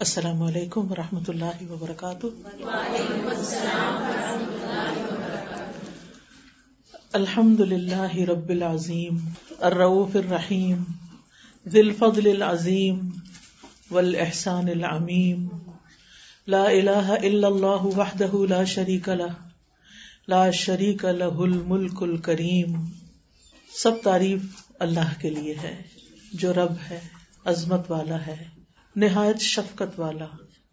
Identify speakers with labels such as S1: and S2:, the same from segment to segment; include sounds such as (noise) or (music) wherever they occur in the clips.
S1: السلام علیکم و رحمۃ اللہ وبرکاتہ۔ الحمد للہ رب العظیم، الرؤوف الرحیم، ذی الفضل العظیم والاحسان العمیم۔ لا الہ الا اللہ وحدہ لا شریک له لا شریک له الملک الکریم۔ سب تعریف اللہ کے لیے ہے، جو رب ہے، عظمت والا ہے۔ نہایت شفقت والا،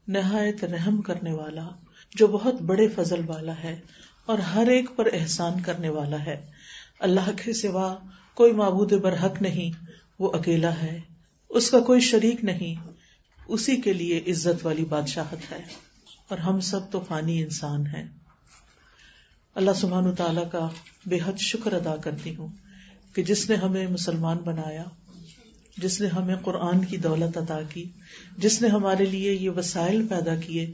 S1: نہایت رحم کرنے والا، جو بہت بڑے فضل والا ہے اور ہر ایک پر احسان کرنے والا ہے۔ اللہ کے سوا کوئی معبود برحق نہیں، وہ اکیلا ہے۔ اس کا کوئی شریک نہیں، اسی کے لیے عزت والی بادشاہت ہے۔ اور ہم سب تو فانی انسان ہیں۔ اللہ سبحان تعالی کا بے حد شکر ادا کرتی ہوں کہ جس نے ہمیں مسلمان بنایا جس نے ہمیں قرآن کی دولت عطا کی، جس نے ہمارے لیے یہ وسائل پیدا کیے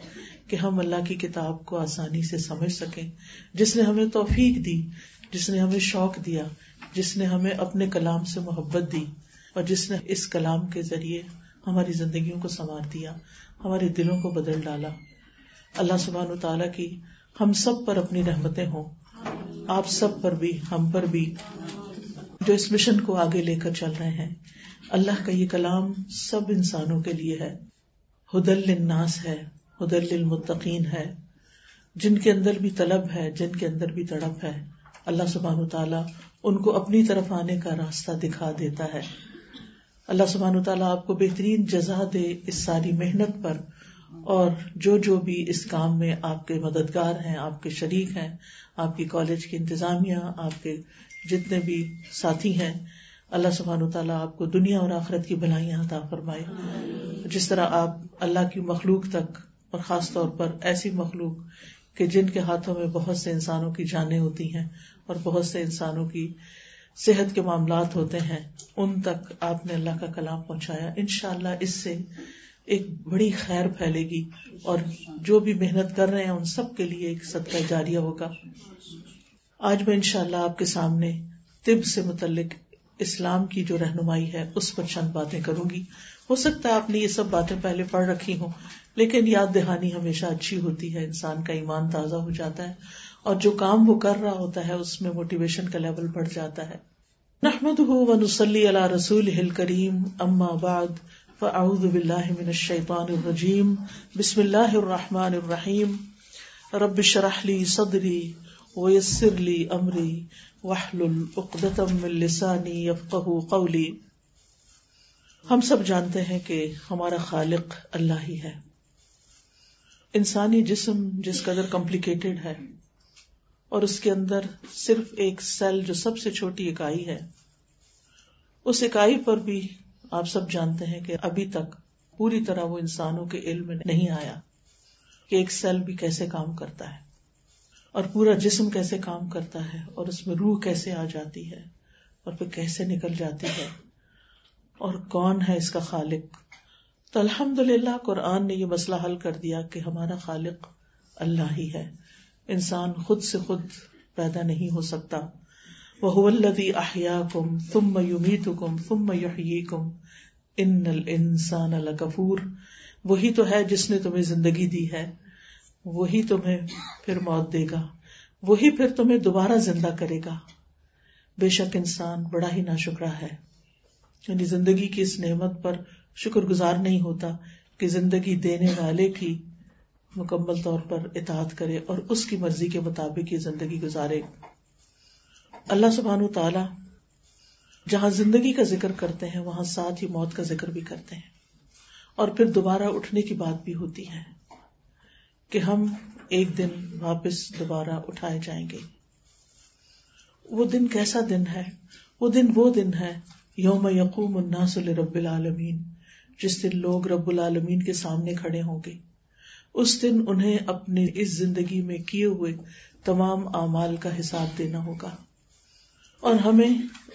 S1: کہ ہم اللہ کی کتاب کو آسانی سے سمجھ سکیں۔ جس نے ہمیں توفیق دی، جس نے ہمیں شوق دیا، جس نے ہمیں اپنے کلام سے محبت دی اور جس نے اس کلام کے ذریعے ہماری زندگیوں کو سنوار دیا، ہمارے دلوں کو بدل ڈالا۔ اللہ سبحان و تعالیٰ کی ہم سب پر اپنی رحمتیں ہوں۔ آپ سب پر بھی، ہم پر بھی، جو اس مشن کو آگے لے کر چل رہے ہیں۔ اللہ کا یہ کلام سب انسانوں کے لیے ہے۔ ہدل الناس ہے، ہدل المتقین ہے۔ جن کے اندر بھی طلب ہے، جن کے اندر بھی تڑپ ہے۔ اللہ سبحان تعالیٰ ان کو اپنی طرف آنے کا راستہ دکھا دیتا ہے۔ اللہ سبحان تعالیٰ آپ کو بہترین جزا دے اس ساری محنت پر اور جو جو بھی اس کام میں آپ کے مددگار ہیں، آپ کے شریک ہیں، آپ کی کالج کی انتظامیہ، آپ کے جتنے بھی ساتھی ہیں اللہ سبحان و تعالیٰ آپ کو دنیا اور آخرت کی بھلائیاں عطا فرمائے۔ جس طرح آپ اللہ کی مخلوق تک اور خاص طور پر ایسی مخلوق کہ جن کے ہاتھوں میں بہت سے انسانوں کی جانیں ہوتی ہیں اور بہت سے انسانوں کی صحت کے معاملات ہوتے ہیں، ان تک آپ نے اللہ کا کلام پہنچایا۔ ان شاء اللہ اس سے ایک بڑی خیر پھیلے گی اور جو بھی محنت کر رہے ہیں، ان سب کے لیے ایک صدقہ جاریہ ہوگا۔ آج میں ان شاء اللہ آپ کے سامنے طب سے متعلق اسلام کی جو رہنمائی ہے، اس پر چند باتیں کروں گی۔ ہو سکتا ہے آپ نے یہ سب باتیں پہلے پڑھ رکھی ہوں، لیکن یاد دہانی ہمیشہ اچھی ہوتی ہے، انسان کا ایمان تازہ ہو جاتا ہے اور جو کام وہ کر رہا ہوتا ہے، اس میں موٹیویشن کا لیول بڑھ جاتا ہے۔ نحمد و نسلی اللہ رسول ہل کریم اما بعد، فاعوذ باللہ من الشیطان الرجیم، بسم اللہ الرحمن الرحیم۔ رب شرح لی صدری ویسر لی امری۔ لسانی قولی۔ ہم سب جانتے ہیں کہ ہمارا خالق اللہ ہی ہے۔ انسانی جسم جس قدر کمپلیکیٹڈ ہے اور اس کے اندر صرف ایک سیل جو سب سے چھوٹی اکائی ہے، اس اکائی پر بھی آپ سب جانتے ہیں کہ ابھی تک پوری طرح وہ انسانوں کے علم میں نہیں آیا کہ ایک سیل بھی کیسے کام کرتا ہے۔ اور پورا جسم کیسے کام کرتا ہے اور اس میں روح کیسے آ جاتی ہے اور پھر کیسے نکل جاتی ہے اور کون ہے اس کا خالق تو الحمد للہ قرآن نے یہ مسئلہ حل کر دیا کہ ہمارا خالق اللہ ہی ہے۔ انسان خود سے خود پیدا نہیں ہو سکتا۔ وہ الدی احیا کم تم یومیت کم تم یحیی کم ان انسان الکفور وہی تو ہے جس نے تمہیں زندگی دی ہے۔ وہی تمہیں پھر موت دے گا، وہی پھر تمہیں دوبارہ زندہ کرے گا۔ بے شک انسان بڑا ہی نا شکرا ہے۔ یعنی زندگی کی اس نعمت پر شکر گزار نہیں ہوتا کہ زندگی دینے والے کی مکمل طور پر اطاعت کرے اور اس کی مرضی کے مطابق یہ زندگی گزارے۔ اللہ سبحان تعالی جہاں زندگی کا ذکر کرتے ہیں، وہاں ساتھ ہی موت کا ذکر بھی کرتے ہیں۔ اور پھر دوبارہ اٹھنے کی بات بھی ہوتی ہے۔ کہ ہم ایک دن واپس دوبارہ اٹھائے جائیں گے۔ وہ دن کیسا دن ہے؟ وہ دن وہ دن ہے، یوم یقوم الناس رب العالمین، جس دن لوگ رب العالمین کے سامنے کھڑے ہوں گے۔ اس دن انہیں اپنی اس زندگی میں کیے ہوئے تمام اعمال کا حساب دینا ہوگا۔ اور ہمیں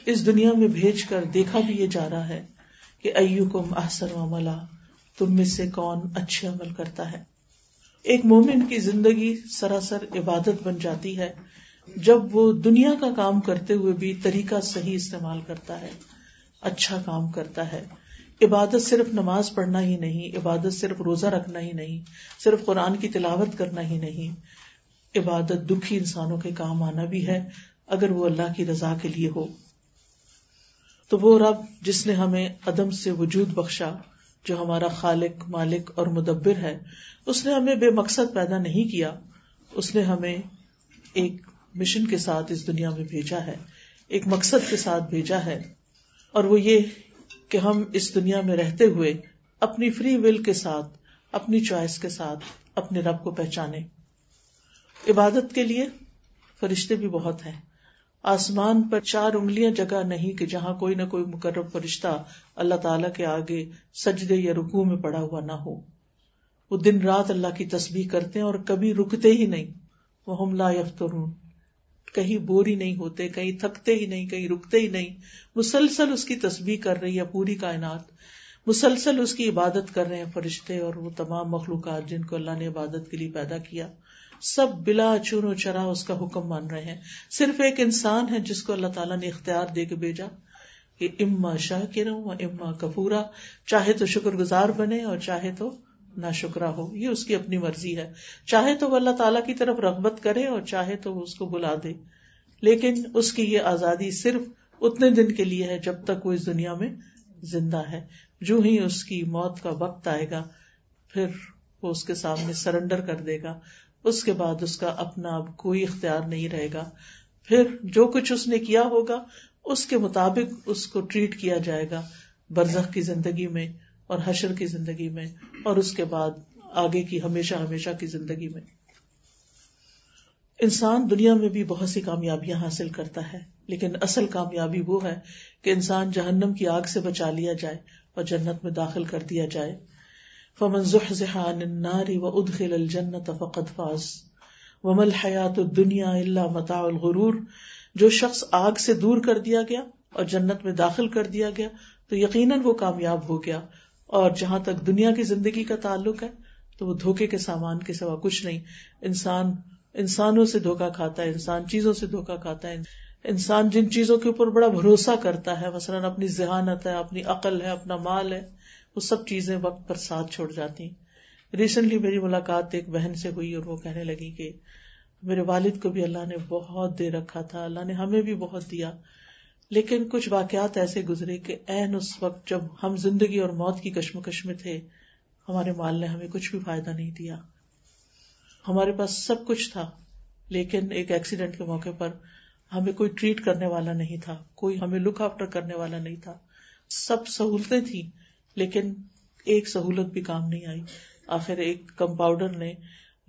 S1: اس دنیا میں بھیج کر دیکھا بھی یہ جا رہا ہے کہ ایو کم احسن عملہ تم میں سے کون اچھے عمل کرتا ہے۔ ایک مومن کی زندگی سراسر عبادت بن جاتی ہے جب وہ دنیا کا کام کرتے ہوئے بھی طریقہ صحیح استعمال کرتا ہے اچھا کام کرتا ہے۔ عبادت صرف نماز پڑھنا ہی نہیں، عبادت صرف روزہ رکھنا ہی نہیں، صرف قرآن کی تلاوت کرنا ہی نہیں۔ عبادت دکھی انسانوں کے کام آنا بھی ہے، اگر وہ اللہ کی رضا کے لیے ہو۔ تو وہ رب جس نے ہمیں عدم سے وجود بخشا جو ہمارا خالق، مالک اور مدبر ہے، اس نے ہمیں بے مقصد پیدا نہیں کیا۔ اس نے ہمیں ایک مشن کے ساتھ اس دنیا میں بھیجا ہے، ایک مقصد کے ساتھ بھیجا ہے۔ اور وہ یہ کہ ہم اس دنیا میں رہتے ہوئے اپنی فری ول کے ساتھ، اپنی چوائس کے ساتھ اپنے رب کو پہچانے۔ عبادت کے لیے فرشتے بھی بہت ہیں۔ آسمان پر چار انگلیاں جگہ نہیں کہ جہاں کوئی نہ کوئی مقرر فرشتہ اللہ تعالی کے آگے سجدے یا رکو میں پڑا ہوا نہ ہو۔ وہ دن رات اللہ کی تسبیح کرتے ہیں اور کبھی رکتے ہی نہیں۔ وہ ہم لا یفترون۔ کہیں بوری نہیں ہوتے، کہیں تھکتے ہی نہیں، کہیں رکتے ہی نہیں۔ مسلسل اس کی تسبیح کر رہی ہے پوری کائنات۔ مسلسل اس کی عبادت کر رہے ہیں فرشتے اور وہ تمام مخلوقات جن کو اللہ نے عبادت کے لیے پیدا کیا۔ سب بلا چون و چرا اس کا حکم مان رہے ہیں۔ صرف ایک انسان ہے جس کو اللہ تعالیٰ نے اختیار دے کے بھیجا۔ کہ اما شاہ کے اما کپورا چاہے تو شکر گزار بنے اور چاہے تو نہ شکرا ہو۔ یہ اس کی اپنی مرضی ہے۔ چاہے تو وہ اللہ تعالیٰ کی طرف رغبت کرے اور چاہے تو وہ اس کو بلا دے۔ لیکن اس کی یہ آزادی صرف اتنے دن کے لیے ہے جب تک وہ اس دنیا میں زندہ ہے۔ جو ہی اس کی موت کا وقت آئے گا، پھر وہ اس کے سامنے سرنڈر کر دے گا۔ اس کے بعد اس کا اپنا اب کوئی اختیار نہیں رہے گا۔ پھر جو کچھ اس نے کیا ہوگا، اس کے مطابق اس کو ٹریٹ کیا جائے گا برزخ کی زندگی میں اور حشر کی زندگی میں اور اس کے بعد آگے کی ہمیشہ ہمیشہ کی زندگی میں۔ انسان دنیا میں بھی بہت سی کامیابیاں حاصل کرتا ہے، لیکن اصل کامیابی وہ ہے کہ انسان جہنم کی آگ سے بچا لیا جائے اور جنت میں داخل کر دیا جائے۔ فمن عن النار وادخل الجنت فقد فاز. وما الحیات الدنیا الا متاع الغرور. جو شخص آگ سے دور کر دیا گیا اور جنت میں داخل کر دیا گیا، تو یقیناً وہ کامیاب ہو گیا. اور جہاں تک دنیا کی زندگی کا تعلق ہے، تو وہ دھوکے کے سامان کے سوا کچھ نہیں. انسان، انسانوں سے دھوکا کھاتا ہے، انسان چیزوں سے دھوکا کھاتا ہے. انسان جن چیزوں کے اوپر بڑا بھروسہ کرتا ہے، مثلاً اپنی ذہانت ہے، اپنی عقل ہے، اپنا مال ہے وہ سب چیزیں وقت پر ساتھ چھوڑ جاتی ہیں۔ ریسنٹلی میری ملاقات ایک بہن سے ہوئی اور وہ کہنے لگی کہ میرے والد کو بھی اللہ نے بہت دے رکھا تھا، اللہ نے ہمیں بھی بہت دیا۔ لیکن کچھ واقعات ایسے گزرے کہ این اس وقت جب ہم زندگی اور موت کی کشمکش میں تھے، ہمارے مال نے ہمیں کچھ بھی فائدہ نہیں دیا۔ ہمارے پاس سب کچھ تھا، لیکن ایک ایکسیڈنٹ کے موقع پر ہمیں کوئی ٹریٹ کرنے والا نہیں تھا، کوئی ہمیں لک آفٹر کرنے والا نہیں تھا۔ سب سہولتیں تھیں۔ لیکن ایک سہولت بھی کام نہیں آئی۔ آخر ایک کمپاؤڈر نے،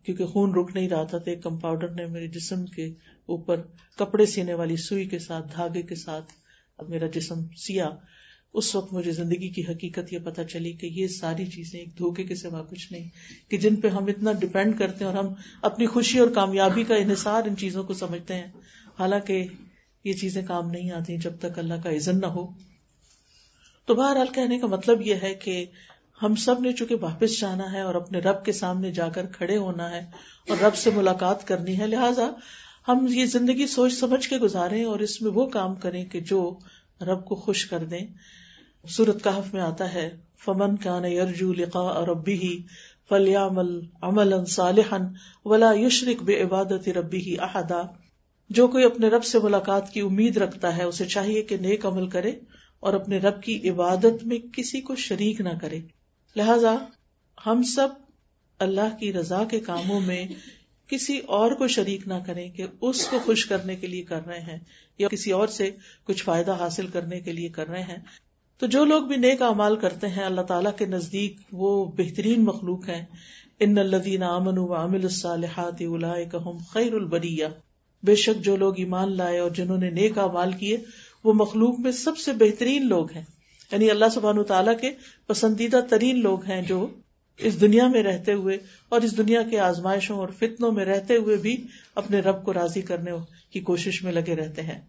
S1: کیونکہ خون رک نہیں رہا تھا تو ایک کمپاؤڈر نے میرے جسم کے اوپر کپڑے سینے والی سوئی کے ساتھ، دھاگے کے ساتھ میرا جسم سیا۔ اس وقت مجھے زندگی کی حقیقت یہ پتا چلی کہ یہ ساری چیزیں ایک دھوکے کے سوا کچھ نہیں، کہ جن پہ ہم اتنا ڈپینڈ کرتے ہیں اور ہم اپنی خوشی اور کامیابی کا انحصار ان چیزوں کو سمجھتے ہیں۔ حالانکہ یہ چیزیں کام نہیں آتی جب تک اللہ کا عزن نہ ہو۔ تو بہرحال کہنے کا مطلب یہ ہے کہ ہم سب نے چونکہ واپس جانا ہے اور اپنے رب کے سامنے جا کر کھڑے ہونا ہے اور رب سے ملاقات کرنی ہے، لہٰذا ہم یہ زندگی سوچ سمجھ کے گزارے اور اس میں وہ کام کریں کہ جو رب کو خوش کر دیں۔ سورت کہف میں آتا ہے، فمن کان یرجو لقاء ربی ہی فلیامل عمل صالحن ولا یشرک بے عبادت ربی ہی احدا جو کوئی اپنے رب سے ملاقات کی امید رکھتا ہے، اسے چاہیے کہ نیک عمل کرے۔ اور اپنے رب کی عبادت میں کسی کو شریک نہ کرے۔ لہذا ہم سب اللہ کی رضا کے کاموں میں کسی اور کو شریک نہ کریں کہ اس کو خوش کرنے کے لیے کر رہے ہیں یا کسی اور سے کچھ فائدہ حاصل کرنے کے لیے کر رہے ہیں۔ تو جو لوگ بھی نیک امال کرتے ہیں، اللہ تعالیٰ کے نزدیک وہ بہترین مخلوق ہیں۔ ان الدین امن و عامل الصالحات خیر البریہ۔ بے شک جو لوگ ایمان لائے اور جنہوں نے نیک امال کیے وہ مخلوق میں سب سے بہترین لوگ ہیں۔ یعنی اللہ سبحان تعالیٰ کے پسندیدہ ترین لوگ ہیں جو اس دنیا میں رہتے ہوئے اور اس دنیا کے آزمائشوں اور فتنوں میں رہتے ہوئے بھی اپنے رب کو راضی کرنے کی کوشش میں لگے رہتے ہیں۔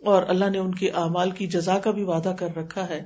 S1: اور اللہ نے ان کے اعمال کی جزا کا بھی وعدہ کر رکھا ہے۔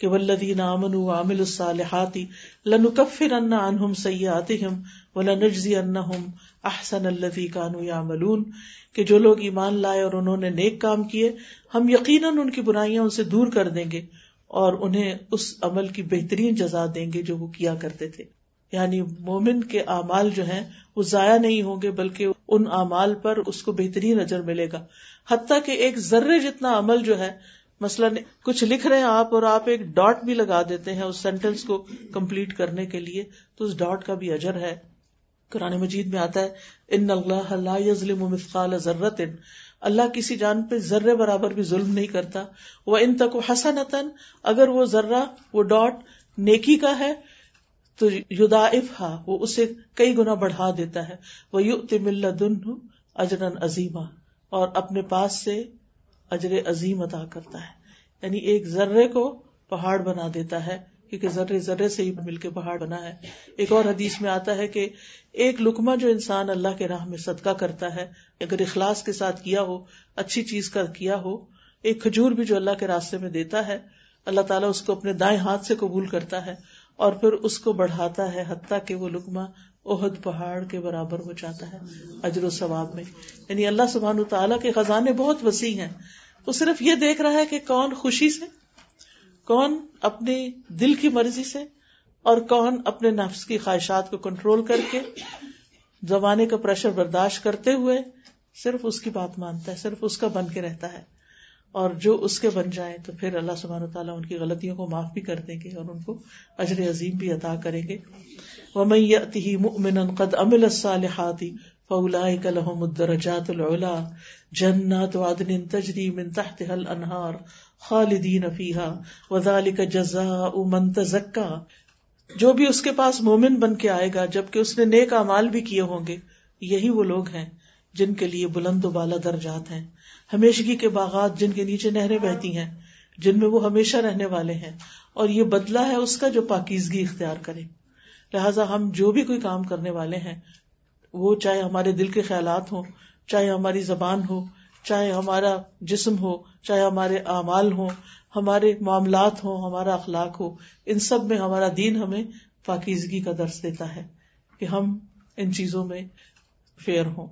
S1: کہ ولدین امن عامل الصالحاتی لنکفر ان انہم سیاتہم ولنجزی انہم احسن الذی کانوا یعملون، کہ جو لوگ ایمان لائے اور انہوں نے نیک کام کیے، ہم یقیناً ان کی برائیاں ان سے دور کر دیں گے اور انہیں اس عمل کی بہترین جزا دیں گے جو وہ کیا کرتے تھے۔ یعنی مومن کے اعمال جو ہیں، وہ ضائع نہیں ہوں گے، بلکہ ان اعمال پر اس کو بہترین اجر ملے گا۔ حتیٰ کہ ایک ذرے جتنا عمل جو ہے مثلاً کچھ لکھ رہے ہیں آپ اور آپ ایک ڈاٹ بھی لگا دیتے ہیں اس سینٹینس کو کمپلیٹ کرنے کے لیے، تو اس ڈاٹ کا بھی اجر ہے۔ قرآن مجید میں آتا ہے، ان اللہ اللہ یزلم مثقال ضرورت اللہ کسی جان پہ ذرے برابر بھی ظلم نہیں کرتا۔ وہ ان تک حسنتن، اگر وہ ذرہ، وہ ڈاٹ نیکی کا ہے، تو یدائف ہا وہ اسے کئی گنا بڑھا دیتا ہے۔ وہ یو تمل دن اجرن عظیمہ اور اپنے پاس سے اجر عظیم ادا کرتا ہے۔ یعنی ایک ذرے کو پہاڑ بنا دیتا ہے، کیونکہ ذرے ذرے سے ہی مل کے پہاڑ بنا ہے۔ ایک اور حدیث میں آتا ہے کہ ایک لکما جو انسان اللہ کے راہ میں صدقہ کرتا ہے، اگر اخلاص کے ساتھ کیا ہو، اچھی چیز کا کیا ہو، ایک کھجور بھی جو اللہ کے راستے میں دیتا ہے، اللہ تعالیٰ اس کو اپنے دائیں ہاتھ سے قبول کرتا ہے اور پھر اس کو بڑھاتا ہے، حتیٰ کہ وہ لکما عہد پہاڑ کے برابر ہو جاتا ہے اجر و ثواب میں۔ یعنی اللہ سبحان تعالیٰ کے خزانے بہت وسیع ہیں۔ وہ صرف یہ دیکھ رہا ہے کہ کون خوشی سے، کون اپنی دل کی مرضی سے، اور کون اپنے نفس کی خواہشات کو کنٹرول کر کے زمانے کا پریشر برداشت کرتے ہوئے صرف اس کی بات مانتا ہے، صرف اس کا بن کے رہتا ہے۔ اور جو اس کے بن جائے تو پھر اللہ سبحانہ تعالیٰ ان کی غلطیوں کو معاف بھی کر دیں گے اور ان کو اجر عظیم بھی عطا کریں گے۔ وَمَن قَدْ أَمِلَ الصَّالِحَاتِ فَأُولَئِكَ لَهُمُ الدَّرَجَاتُ الْعُلَى. جنات عدن تجری من تحتها الانہار خالدین فیہا وذالک جزاء من تزکا جو بھی اس کے پاس مومن بن کے آئے گا، جبکہ اس نے نیک اعمال بھی کیے ہوں گے، یہی وہ لوگ ہیں جن کے لیے بلند و بالا درجات ہیں۔ ہمیشگی کے باغات جن کے نیچے نہریں بہتی ہیں، جن میں وہ ہمیشہ رہنے والے ہیں۔ اور یہ بدلہ ہے اس کا جو پاکیزگی اختیار کرے۔ لہذا ہم جو بھی کوئی کام کرنے والے ہیں، وہ چاہے ہمارے دل کے خیالات ہوں، چاہے ہماری زبان ہو، چاہے ہمارا جسم ہو، چاہے ہمارے اعمال ہوں، ہمارے معاملات ہوں، ہمارا اخلاق ہو، ان سب میں ہمارا دین ہمیں پاکیزگی کا درس دیتا ہے کہ ہم ان چیزوں میں فیئر ہوں۔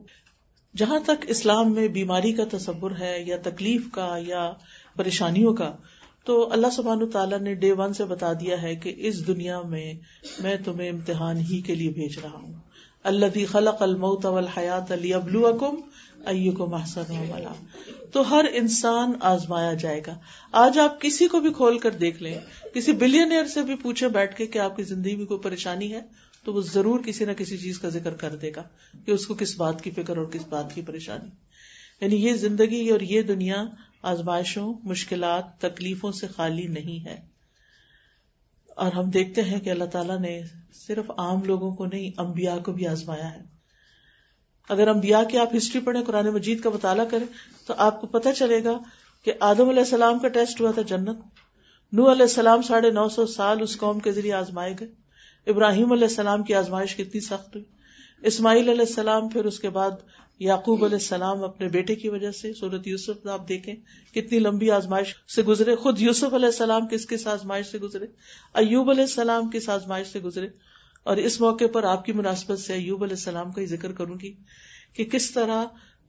S1: جہاں تک اسلام میں بیماری کا تصور ہے یا تکلیف کا یا پریشانیوں کا تو اللہ سبحان تعالیٰ نے ڈے ون سے بتا دیا ہے کہ اس دنیا میں میں تمہیں امتحان ہی کے لیے بھیج رہا ہوں۔ اللہ خلق الموت والحیات لیبلوکم ایکم احسن عملا۔ تو ہر انسان آزمایا جائے گا۔ آج آپ کسی کو بھی کھول کر دیکھ لیں، کسی بلینئر سے بھی پوچھے بیٹھ کے کہ آپ کی زندگی میں کوئی پریشانی ہے، تو وہ ضرور کسی نہ کسی چیز کا ذکر کر دے گا کہ اس کو کس بات کی فکر اور کس بات کی پریشانی۔ یعنی یہ زندگی اور یہ دنیا آزمائشوں، مشکلات، تکلیفوں سے خالی نہیں ہے۔ اور ہم دیکھتے ہیں کہ اللہ تعالیٰ نے صرف عام لوگوں کو نہیں امبیا کو بھی آزمایا ہے۔ اگر امبیا کی آپ ہسٹری پڑھیں، قرآن مجید کا مطالعہ کریں، تو آپ کو پتہ چلے گا کہ آدم علیہ السلام کا ٹیسٹ ہوا تھا جنت۔ نو علیہ السلام ساڑھے نو سو سال اس قوم کے ذریعے آزمائے گئے۔ ابراہیم علیہ السلام کی آزمائش کتنی سخت ہوئی۔ اسماعیل علیہ السلام، پھر اس کے بعد یعقوب علیہ السلام اپنے بیٹے کی وجہ سے، سورت یوسف، آپ دیکھیں کتنی لمبی آزمائش سے گزرے۔ خود یوسف علیہ السلام کس کس آزمائش سے گزرے؟ ایوب علیہ السلام کس آزمائش سے گزرے؟ اور اس موقع پر آپ کی مناسبت سے ایوب علیہ السلام کا ہی ذکر کروں گی کہ کس طرح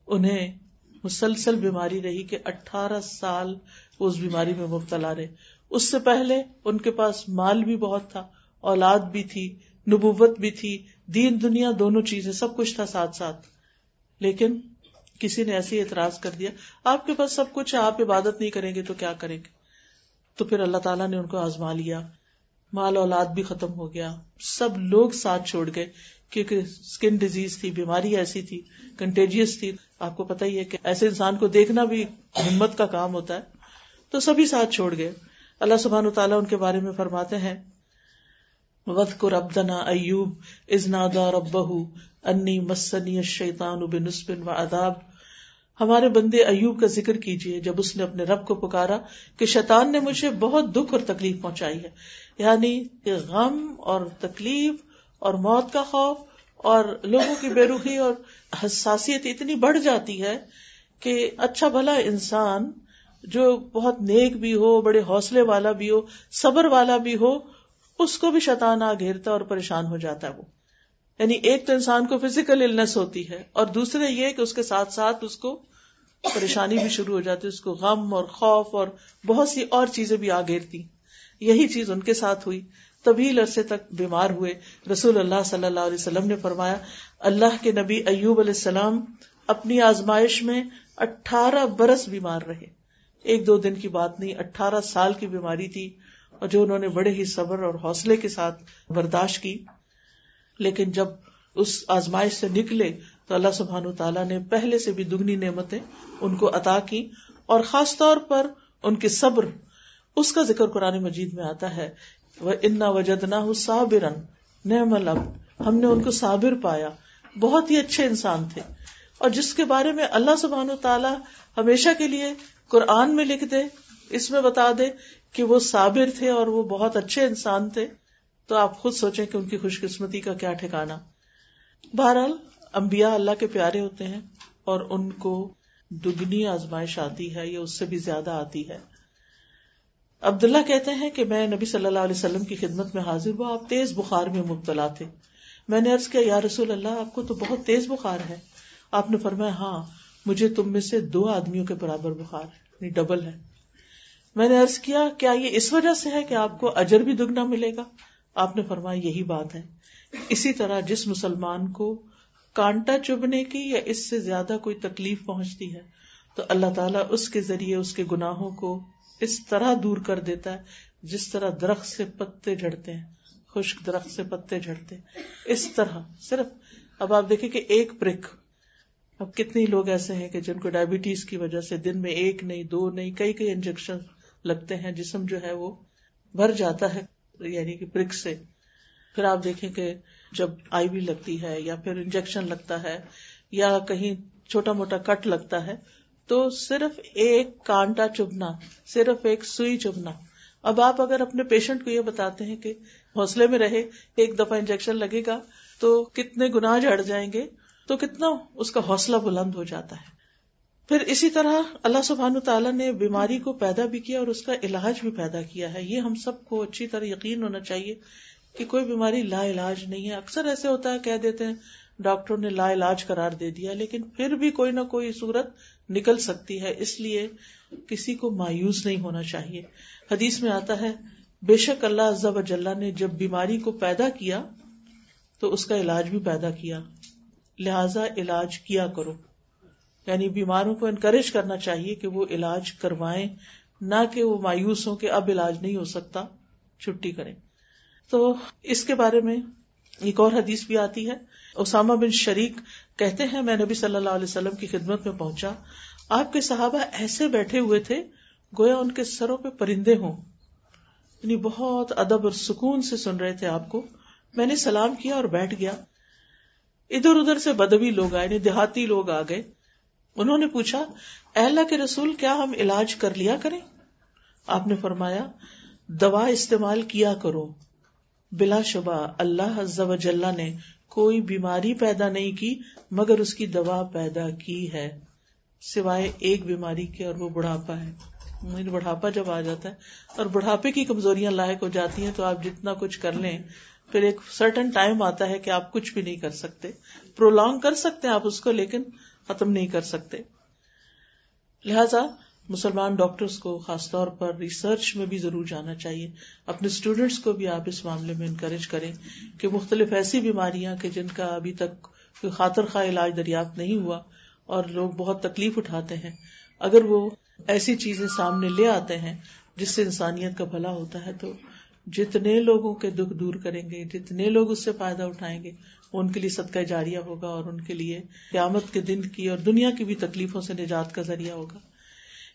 S1: انہیں مسلسل بیماری رہی کہ اٹھارہ سال اس بیماری میں مبتلا رہے۔ اس سے پہلے ان کے پاس مال بھی بہت تھا، اولاد بھی تھی نبوت بھی تھی، دین، دنیا دونوں چیزیں، سب کچھ تھا ساتھ ساتھ۔ لیکن کسی نے ایسی اعتراض کر دیا، آپ کے پاس سب کچھ ہے، آپ عبادت نہیں کریں گے تو کیا کریں گے؟ تو پھر اللہ تعالیٰ نے ان کو آزما لیا۔ مال اولاد بھی ختم ہو گیا۔ سب لوگ ساتھ چھوڑ گئے، کیونکہ اسکن ڈیزیز تھی، بیماری ایسی تھی کنٹیجیس تھی۔ آپ کو پتا ہی ہے کہ ایسے انسان کو دیکھنا بھی ہمت کا کام ہوتا ہے۔ تو سبھی ساتھ چھوڑ گئے۔ اللہ سبحان و تعالیٰ ان کے بارے میں فرماتے ہیں وط کو ربدنا ایوب ازنادا رب انی مسنی شیتان بنسبن و اداب ہمارے بندے ایوب کا ذکر کیجیے جب اس نے اپنے رب کو پکارا کہ شیطان نے مجھے بہت دکھ اور تکلیف پہنچائی ہے۔ یعنی کہ غم اور تکلیف اور موت کا خوف اور لوگوں کی بے رخی اور حساسیت اتنی بڑھ جاتی ہے کہ اچھا بھلا انسان جو بہت نیک بھی ہو، بڑے حوصلے والا بھی ہو، صبر والا بھی ہو اس کو بھی شیطان آ گھیرتا اور پریشان ہو جاتا ہے وہ۔ یعنی ایک تو انسان کو فزیکل النس ہوتی ہے اور دوسرے یہ کہ اس کے ساتھ ساتھ اس کو پریشانی بھی شروع ہو جاتی ہے، اس کو غم اور خوف اور بہت سی اور چیزیں بھی آ گھیرتی۔ یہی چیز ان کے ساتھ ہوئی۔ طویل عرصے تک بیمار ہوئے۔ رسول اللہ صلی اللہ علیہ وسلم نے فرمایا، اللہ کے نبی ایوب علیہ السلام اپنی آزمائش میں اٹھارہ برس بیمار رہے۔ ایک دو دن کی بات نہیں، اٹھارہ سال کی بیماری تھی۔ اور جو انہوں نے بڑے ہی صبر اور حوصلے کے ساتھ برداشت کی، لیکن جب اس آزمائش سے نکلے تو اللہ سبحان تعالیٰ نے پہلے سے بھی دگنی نعمتیں ان کو عطا کی اور خاص طور پر ان کے صبر، اس کا ذکر قرآن مجید میں آتا ہے وہ انا وجد نہ صابرن نعم الب ہم نے ان کو صابر پایا، بہت ہی اچھے انسان تھے۔ اور جس کے بارے میں اللہ سبحان تعالیٰ ہمیشہ کے لیے قرآن میں لکھ دے اس میں بتا دے کہ وہ صابر تھے اور وہ بہت اچھے انسان تھے، تو آپ خود سوچیں کہ ان کی خوش قسمتی کا کیا ٹھکانا بہرحال امبیا اللہ کے پیارے ہوتے ہیں اور ان کو دگنی آزمائش آتی ہے یا اس سے بھی زیادہ آتی ہے۔ عبداللہ کہتے ہیں کہ میں نبی صلی اللہ علیہ وسلم کی خدمت میں حاضر ہوا، آپ تیز بخار میں مبتلا تھے۔ میں نے ارض کیا، یا رسول اللہ، آپ کو تو بہت تیز بخار ہے۔ آپ نے فرمایا ہاں مجھے تم میں سے دو آدمیوں کے برابر بخار ہے یعنی ڈبل ہے۔ میں نے ارض کیا کیا یہ اس وجہ سے ہے کہ آپ کو اجر بھی دگنا ملے گا؟ آپ نے فرمایا، یہی بات ہے۔ اسی طرح جس مسلمان کو کانٹا چبنے کی یا اس سے زیادہ کوئی تکلیف پہنچتی ہے، تو اللہ تعالیٰ اس کے ذریعے اس کے گناہوں کو اس طرح دور کر دیتا ہے جس طرح درخت سے پتے جھڑتے ہیں۔ خشک درخت سے پتے جھڑتے اس طرح، صرف، اب آپ دیکھیں کہ ایک پرک اب کتنے لوگ ایسے ہیں کہ جن کو ڈائبٹیز کی وجہ سے دن میں ایک نہیں، دو نہیں، کئی کئی انجیکشن لگتے ہیں، جسم جو ہے وہ بھر جاتا ہے یعنی کہ پرک سے۔ پھر آپ دیکھیں کہ جب آئی وی لگتی ہے یا پھر انجیکشن لگتا ہے یا کہیں چھوٹا موٹا کٹ لگتا ہے، تو صرف ایک کانٹا چبنا صرف ایک سوئی چبنا اب آپ اگر اپنے پیشنٹ کو یہ بتاتے ہیں کہ حوصلے میں رہے، ایک دفعہ انجیکشن لگے گا تو کتنے گنا جھڑ جائیں گے، تو کتنا اس کا حوصلہ بلند ہو جاتا ہے۔ پھر اسی طرح اللہ سبحان تعالیٰ نے بیماری کو پیدا بھی کیا اور اس کا علاج بھی پیدا کیا ہے۔ یہ ہم سب کو اچھی طرح یقین ہونا چاہیے کہ کوئی بیماری لا علاج نہیں ہے۔ اکثر ایسے ہوتا ہے، کہہ دیتے ہیں ڈاکٹر نے لا علاج قرار دے دیا، لیکن پھر بھی کوئی نہ کوئی صورت نکل سکتی ہے۔ اس لیے کسی کو مایوس نہیں ہونا چاہیے۔ حدیث میں آتا ہے، بے شک اللہ عزب اجلّہ نے جب بیماری کو پیدا کیا تو اس کا علاج بھی پیدا کیا۔ لہذا علاج کیا کرو۔ یعنی بیماروں کو انکریج کرنا چاہیے کہ وہ علاج کروائیں، نہ کہ وہ مایوس ہوں کہ اب علاج نہیں ہو سکتا، چھٹی کریں۔ تو اس کے بارے میں ایک اور حدیث بھی آتی ہے۔ اسامہ بن شریک کہتے ہیں، میں نبی صلی اللہ علیہ وسلم کی خدمت میں پہنچا۔ آپ کے صحابہ ایسے بیٹھے ہوئے تھے، گویا ان کے سروں پہ پرندے ہوں۔ یعنی بہت ادب اور سکون سے سن رہے تھے آپ کو۔ میں نے سلام کیا اور بیٹھ گیا۔ ادھر ادھر سے بدبی لوگ آئے یعنی دیہاتی لوگ آ گئے۔ انہوں نے پوچھا اللہ کے رسول، کیا ہم علاج کر لیا کریں؟ آپ نے فرمایا، دوا استعمال کیا کرو۔ بلا شبہ اللہ جل نے کوئی بیماری پیدا نہیں کی، مگر اس کی دوا پیدا کی ہے۔ سوائے ایک بیماری کے، اور وہ بڑھاپا ہے۔ بڑھاپا جب آ جاتا ہے، اور بڑھاپے کی کمزوریاں لاحق ہو جاتی ہیں، تو آپ جتنا کچھ کر لیں، پھر ایک سرٹن ٹائم آتا ہے کہ آپ کچھ بھی نہیں کر سکتے۔ پرولونگ کر سکتے ہیں آپ اس کو، لیکن ختم نہیں کر سکتے۔ لہذا مسلمان ڈاکٹرس کو خاص طور پر ریسرچ میں بھی ضرور جانا چاہیے۔ اپنے اسٹوڈینٹس کو بھی آپ اس معاملے میں انکریج کریں کہ مختلف ایسی بیماریاں کہ جن کا ابھی تک کوئی خاطر خواہ علاج دریافت نہیں ہوا اور لوگ بہت تکلیف اٹھاتے ہیں، اگر وہ ایسی چیزیں سامنے لے آتے ہیں جس سے انسانیت کا بھلا ہوتا ہے تو جتنے لوگوں کے دکھ دور کریں گے، جتنے لوگ اس سے فائدہ اٹھائیں گے ان کے لیے صدقہ جاریہ ہوگا اور ان کے لیے قیامت کے دن کی اور دنیا کی بھی تکلیفوں سے نجات کا ذریعہ ہوگا۔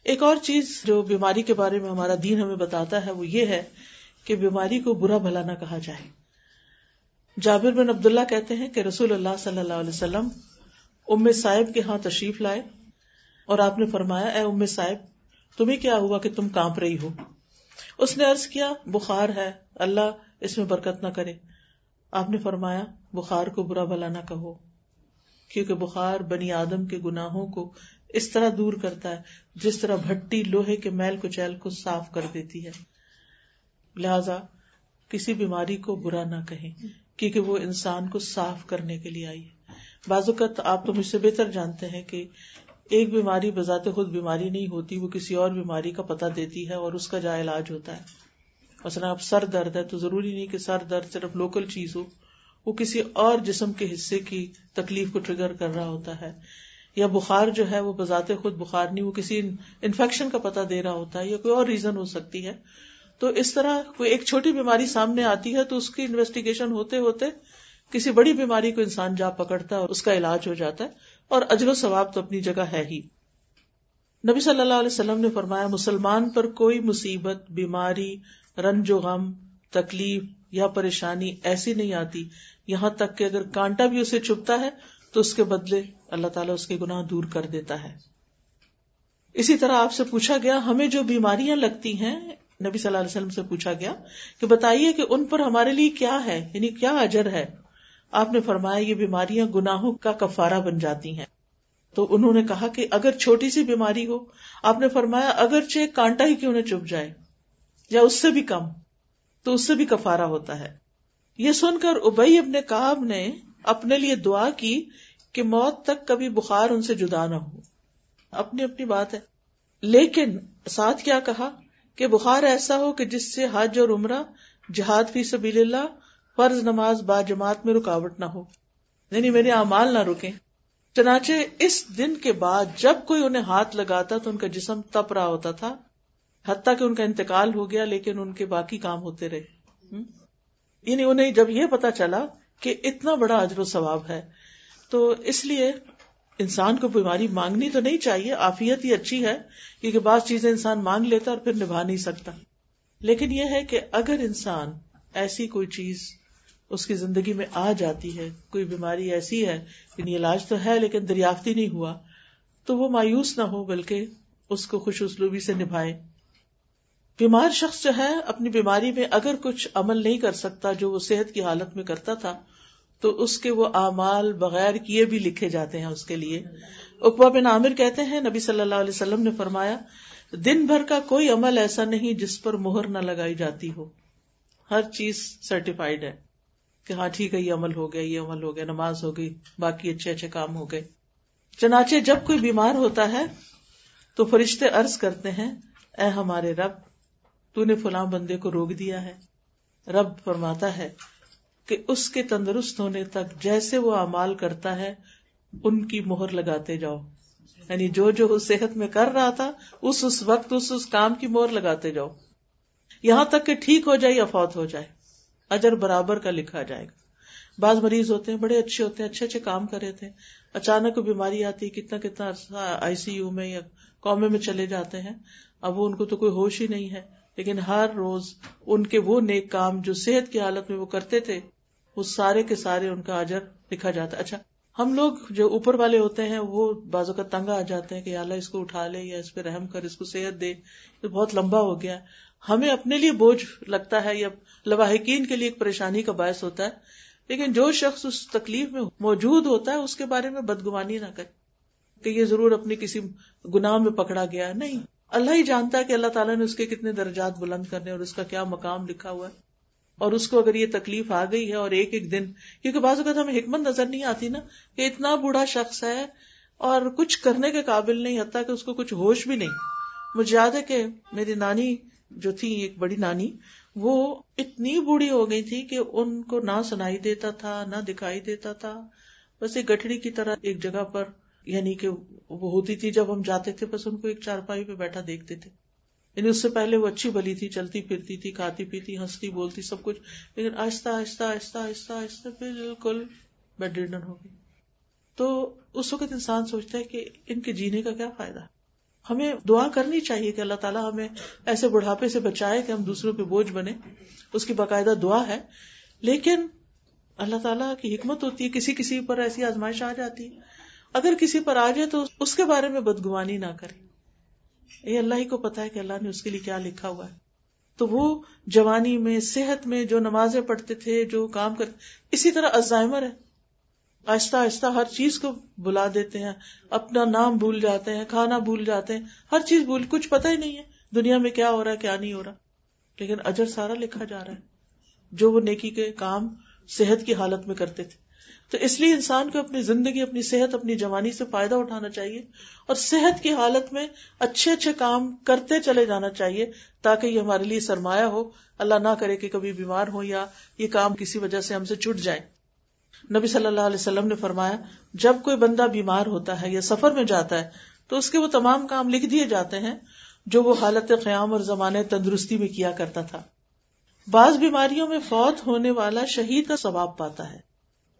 S1: ایک اور چیز جو بیماری کے بارے میں ہمارا دین ہمیں بتاتا ہے وہ یہ ہے کہ بیماری کو برا بھلا نہ کہا جائے۔ جابر بن عبداللہ کہتے ہیں کہ رسول اللہ صلی اللہ علیہ وسلم ام صاحب کے ہاں تشریف لائے اور آپ نے فرمایا، اے ام صاحب، تمہیں کیا ہوا کہ تم کانپ رہی ہو؟ اس نے ارض کیا، بخار ہے، اللہ اس میں برکت نہ کرے۔ آپ نے فرمایا بخار کو برا بھلا نہ کہو۔ کیونکہ بخار بنی آدم کے گناہوں کو اس طرح دور کرتا ہے، جس طرح بھٹی لوہے کے میل کچیل کو صاف کر دیتی ہے۔ لہذا کسی بیماری کو برا نہ کہیں، کیونکہ وہ انسان کو صاف کرنے کے لیے آئی ہے۔ بعض اوقات آپ تو مجھ سے بہتر جانتے ہیں کہ ایک بیماری بذات خود بیماری نہیں ہوتی، وہ کسی اور بیماری کا پتہ دیتی ہے اور اس کا جا علاج ہوتا ہے۔ مثلا آپ سر درد ہے تو ضروری نہیں کہ سر درد صرف لوکل چیز ہو وہ کسی اور جسم کے حصے کی تکلیف کو ٹریگر کر رہا ہوتا ہے یا بخار جو ہے وہ بذات خود بخار نہیں، وہ کسی انفیکشن کا پتہ دے رہا ہوتا ہے یا کوئی اور ریزن ہو سکتی ہے۔ تو اس طرح کوئی ایک چھوٹی بیماری سامنے آتی ہے تو اس کی انویسٹیگیشن ہوتے ہوتے کسی بڑی بیماری کو انسان جا پکڑتا ہے اور اس کا علاج ہو جاتا ہے اور اجر و ثواب تو اپنی جگہ ہے ہی۔ نبی صلی اللہ علیہ وسلم نے فرمایا، مسلمان پر کوئی مصیبت، بیماری، رنج و غم، تکلیف یا پریشانی ایسی نہیں آتی۔ یہاں تک کہ اگر کانٹا بھی اسے چھپتا ہے، تو اس کے بدلے اللہ تعالیٰ اس کے گناہ دور کر دیتا ہے۔ اسی طرح آپ سے پوچھا گیا، ہمیں جو بیماریاں لگتی ہیں، نبی صلی اللہ علیہ وسلم سے پوچھا گیا کہ بتائیے کہ ان پر ہمارے لیے کیا ہے یعنی کیا اجر ہے؟ آپ نے فرمایا، یہ بیماریاں گناہوں کا کفارہ بن جاتی ہیں۔ تو انہوں نے کہا کہ اگر چھوٹی سی بیماری ہو، آپ نے فرمایا، اگرچہ کانٹا ہی کیوں نہ چپ جائے، یا اس سے بھی کم۔ تو اس سے بھی کفارا ہوتا ہے۔ یہ سن کر ابئی اپنے کاب نے اپنے لیے دعا کی کہ موت تک کبھی بخار ان سے جدا نہ ہو۔ اپنی اپنی بات ہے۔ لیکن ساتھ کیا کہا کہ بخار ایسا ہو کہ جس سے حج اور عمرہ، جہاد فی سبیل اللہ، فرض نماز با جماعت میں رکاوٹ نہ ہو۔ یعنی میرے اعمال نہ رکے چنانچہ اس دن کے بعد جب کوئی انہیں ہاتھ لگاتا تو ان کا جسم تپ رہا ہوتا تھا۔ حتیٰ کہ ان کا انتقال ہو گیا لیکن ان کے باقی کام ہوتے رہے۔ یعنی انہیں جب یہ پتا چلا کہ اتنا بڑا اجر و ثواب ہے، تو اس لیے انسان کو بیماری مانگنی تو نہیں چاہیے آفیت ہی اچھی ہے، کیونکہ بعض چیزیں انسان مانگ لیتا اور پھر نبھا نہیں سکتا۔ لیکن یہ ہے کہ اگر انسان ایسی کوئی چیز اس کی زندگی میں آ جاتی ہے، کوئی بیماری ایسی ہے یعنی علاج تو ہے لیکن دریافتی نہیں ہوا، تو وہ مایوس نہ ہو بلکہ اس کو خوش اسلوبی سے نبھائے۔ بیمار شخص جو ہے، اپنی بیماری میں اگر کچھ عمل نہیں کر سکتا جو وہ صحت کی حالت میں کرتا تھا، تو اس کے وہ اعمال بغیر کیے بھی لکھے جاتے ہیں اس کے لیے۔ اقبا بن عامر کہتے ہیں، نبی صلی اللہ علیہ وسلم نے فرمایا، دن بھر کا کوئی عمل ایسا نہیں جس پر مہر نہ لگائی جاتی ہو۔ ہر چیز سرٹیفائڈ ہے کہ ہاں ٹھیک ہے، یہ عمل ہو گیا، یہ عمل ہو گیا، نماز ہو گئی، باقی اچھے اچھے کام ہو گئے۔ چنانچہ جب کوئی بیمار ہوتا ہے، تو فرشتے عرض کرتے ہیں، اے ہمارے رب تو نے فلاں بندے کو روک دیا ہے۔ رب فرماتا ہے کہ اس کے تندرست ہونے تک جیسے وہ امال کرتا ہے، ان کی مہر لگاتے جاؤ۔ یعنی جو جو صحت میں کر رہا تھا، اس اس وقت اس اس کام کی مہر لگاتے جاؤ۔ یہاں تک کہ ٹھیک ہو جائے یا فوت ہو جائے، اجر برابر کا لکھا جائے گا۔ بعض مریض ہوتے ہیں، بڑے اچھے ہوتے ہیں، اچھے اچھے کام کر رہے تھے۔ اچانک بیماری آتی ہے کتنا کتنا آئی سی یو میں یا قومے میں چلے جاتے ہیں۔ اب وہ ان کو تو کوئی ہوش ہی نہیں ہے۔ لیکن ہر روز ان کے وہ نیک کام جو صحت کی حالت میں وہ کرتے تھے، وہ سارے کے سارے ان کا اجر لکھا جاتا۔ اچھا ہم لوگ جو اوپر والے ہوتے ہیں، وہ بازو کا تنگا آ جاتے ہیں کہ اللہ اس کو اٹھا لے یا اس پہ رحم کر، اس کو صحت دے۔ یہ بہت لمبا ہو گیا۔ ہمیں اپنے لیے بوجھ لگتا ہے یا لواحقین کے لیے ایک پریشانی کا باعث ہوتا ہے، لیکن جو شخص اس تکلیف میں موجود ہوتا ہے، اس کے بارے میں بدگمانی نہ کرے کہ یہ ضرور اپنی کسی گناہ میں پکڑا گیا۔ نہیں اللہ ہی جانتا ہے کہ اللہ تعالیٰ نے اس کے کتنے درجات بلند کرنے اور اس کا کیا مقام لکھا ہوا ہے۔ اور اس کو اگر یہ تکلیف آ گئی ہے اور ایک ایک دن، کیونکہ بعض اوقات ہمیں حکمت نظر نہیں آتی نا کہ اتنا بوڑھا شخص ہے اور کچھ کرنے کے قابل نہیں، حتیٰ کہ اس کو کچھ ہوش بھی نہیں۔ مجھے یاد ہے کہ میری نانی جو تھی، ایک بڑی نانی، وہ اتنی بوڑھی ہو گئی تھی کہ ان کو نہ سنائی دیتا تھا، نہ دکھائی دیتا تھا۔ بس ایک گٹھڑی کی طرح ایک جگہ پر یعنی کہ وہ ہوتی تھی جب ہم جاتے تھے، بس ان کو ایک چارپائی پہ بیٹھا دیکھتے تھے۔ یعنی اس سے پہلے وہ اچھی بلی تھی، چلتی پھرتی تھی، کھاتی پیتی، ہنستی، بولتی، سب کچھ۔ لیکن آہستہ آہستہ آہستہ آہستہ آہستہ بالکل بیڈ ریڈن ہو گئی۔ تو اس وقت انسان سوچتا ہے کہ ان کے جینے کا کیا فائدہ؟ ہمیں دعا کرنی چاہیے کہ اللہ تعالیٰ ہمیں ایسے بڑھاپے سے بچائے کہ ہم دوسروں پہ بوجھ بنے اس کی باقاعدہ دعا ہے۔ لیکن اللہ تعالیٰ کی حکمت ہوتی ہے، کسی کسی پر ایسی آزمائش آ جاتی ہے۔ اگر کسی پر آ جائے تو اس کے بارے میں بدگوانی نہ کرے۔ یہ اللہ ہی کو پتا ہے کہ اللہ نے اس کے لیے کیا لکھا ہوا ہے۔ تو وہ جوانی میں، صحت میں جو نمازیں پڑھتے تھے، جو کام کرتے اسی طرح الزائمر ہے۔ آہستہ آہستہ ہر چیز کو بلا دیتے ہیں، اپنا نام بھول جاتے ہیں، کھانا بھول جاتے ہیں۔ ہر چیز بھول، کچھ پتہ ہی نہیں ہے۔ دنیا میں کیا ہو رہا ہے، کیا نہیں ہو رہا۔ لیکن اجر سارا لکھا جا رہا ہے۔ جو وہ نیکی کے کام، صحت کی حالت میں کرتے تھے۔ تو اس لیے انسان کو اپنی زندگی، اپنی صحت، اپنی جوانی سے فائدہ اٹھانا چاہیے اور صحت کی حالت میں اچھے اچھے کام کرتے چلے جانا چاہیے تاکہ یہ ہمارے لیے سرمایہ ہو۔ اللہ نہ کرے کہ کبھی بیمار ہو یا یہ کام کسی وجہ سے ہم سے چھٹ جائے۔ نبی صلی اللہ علیہ وسلم نے فرمایا، جب کوئی بندہ بیمار ہوتا ہے یا سفر میں جاتا ہے، تو اس کے وہ تمام کام لکھ دیے جاتے ہیں جو وہ حالت قیام اور زمانے تندرستی میں کیا کرتا تھا۔ بعض بیماریوں میں فوت ہونے والا شہید کا ثواب پاتا ہے۔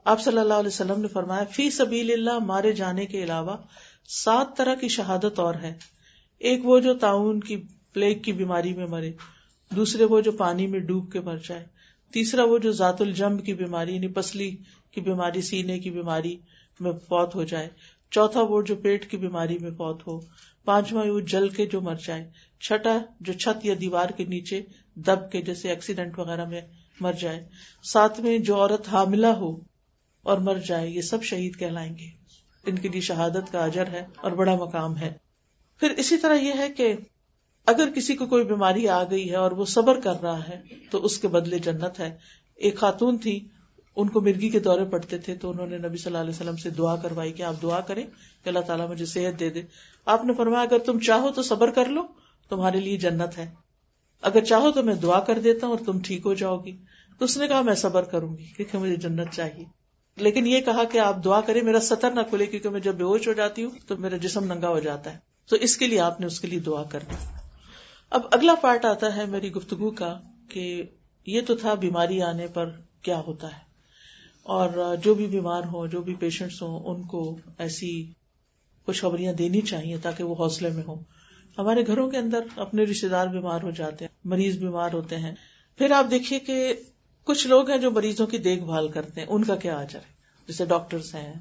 S1: آپ صلی اللہ علیہ وسلم نے فرمایا، فی سبیل اللہ، مارے جانے کے علاوہ سات طرح کی شہادت اور ہے ایک وہ جو تعاون کی، پلیگ کی بیماری میں مرے، دوسرے وہ جو پانی میں ڈوب کے مر جائے، تیسرا وہ جو ذات الجمب کی بیماری یعنی پسلی کی بیماری، سینے کی بیماری میں فوت ہو جائے، چوتھا وہ جو پیٹ کی بیماری میں فوت ہو، پانچواں وہ جل کے جو مر جائے، چھٹا جو چھت یا دیوار کے نیچے دب کے جیسے ایکسیڈنٹ وغیرہ میں مر جائے، ساتویں جو عورت حاملہ ہو اور مر جائے یہ سب شہید کہلائیں گے۔ ان کے لیے شہادت کا اجر ہے اور بڑا مقام ہے۔ پھر اسی طرح یہ ہے کہ اگر کسی کو کوئی بیماری آ گئی ہے اور وہ صبر کر رہا ہے، تو اس کے بدلے جنت ہے۔ ایک خاتون تھی، ان کو مرغی کے دورے پڑتے تھے، تو انہوں نے نبی صلی اللہ علیہ وسلم سے دعا کروائی کہ آپ دعا کریں کہ اللہ تعالیٰ مجھے صحت دے دے۔ آپ نے فرمایا، اگر تم چاہو تو صبر کر لو، تمہارے لیے جنت ہے۔ اگر چاہو تو میں دعا کر دیتا ہوں اور تم ٹھیک ہو جاؤ گی۔ تو اس نے کہا، میں صبر کروں گی، کیونکہ مجھے جنت چاہیے۔ لیکن یہ کہا کہ آپ دعا کریں، میرا سطر نہ کھلے کیونکہ میں جب بے ہوش ہو جاتی ہوں تو میرا جسم ننگا ہو جاتا ہے۔ تو اس کے لیے آپ نے اس کے لیے دعا کر دی۔ اب اگلا پارٹ آتا ہے میری گفتگو کا کہ یہ تو تھا بیماری آنے پر کیا ہوتا ہے۔ اور جو بھی بیمار ہوں، جو بھی پیشنٹس ہوں، ان کو ایسی خوشخبریاں دینی چاہیے تاکہ وہ حوصلے میں ہوں۔ ہمارے گھروں کے اندر اپنے رشتے دار بیمار ہو جاتے ہیں، مریض بیمار ہوتے ہیں۔ پھر آپ دیکھیے کہ کچھ لوگ ہیں جو مریضوں کی دیکھ بھال کرتے ہیں، ان کا کیا آجر ہے؟ جیسے ڈاکٹرس ہیں،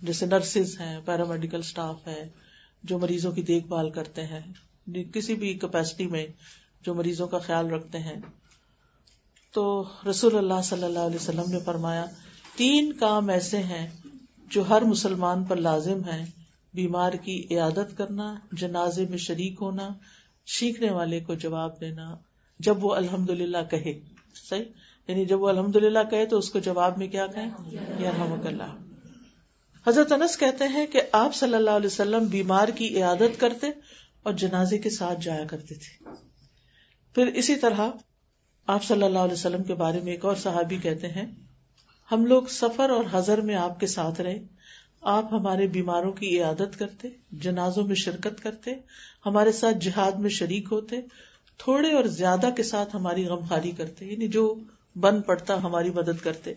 S1: جیسے نرسز ہیں پیرامیڈیکل اسٹاف ہے جو مریضوں کی دیکھ بھال کرتے ہیں جی، کسی بھی کیپیسٹی میں جو مریضوں کا خیال رکھتے ہیں۔ تو رسول اللہ صلی اللہ علیہ وسلم نے فرمایا، تین کام ایسے ہیں جو ہر مسلمان پر لازم ہے بیمار کی عیادت کرنا، جنازے میں شریک ہونا، سیکھنے والے کو جواب دینا، جب وہ الحمد للہ کہے۔ صحیح؟ یعنی جب وہ الحمد للہ کہے تو اس کو جواب میں کیا کہیں؟ یا رحمک اللہ۔ حضرت انس کہتے ہیں کہ آپ صلی اللہ علیہ وسلم بیمار کی عیادت کرتے اور جنازے کے ساتھ جایا کرتے تھے۔ پھر اسی طرح آپ صلی اللہ علیہ وسلم کے بارے میں ایک اور صحابی کہتے ہیں، ہم لوگ سفر اور حضر میں آپ کے ساتھ رہے، آپ ہمارے بیماروں کی عیادت کرتے، جنازوں میں شرکت کرتے، ہمارے ساتھ جہاد میں شریک ہوتے تھوڑے اور زیادہ کے ساتھ ہماری غمخاری کرتے یعنی جو بن پڑتا، ہماری مدد کرتے۔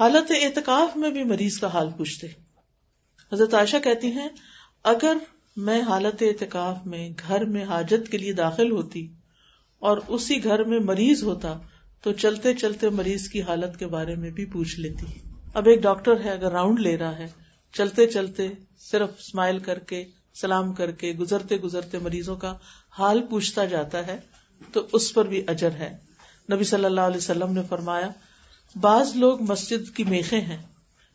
S1: حالت اعتکاف میں بھی مریض کا حال پوچھتے۔ حضرت عائشہ کہتی ہیں، اگر میں حالت اعتکاف میں گھر میں حاجت کے لیے داخل ہوتی اور اسی گھر میں مریض ہوتا، تو چلتے چلتے مریض کی حالت کے بارے میں بھی پوچھ لیتی۔ اب ایک ڈاکٹر ہے، اگر راؤنڈ لے رہا ہے، چلتے چلتے صرف اسمائل کر کے سلام کر کے گزرتے گزرتے مریضوں کا حال پوچھتا جاتا ہے تو اس پر بھی اجر ہے۔ نبی صلی اللہ علیہ وسلم نے فرمایا، بعض لوگ مسجد کی میخے ہیں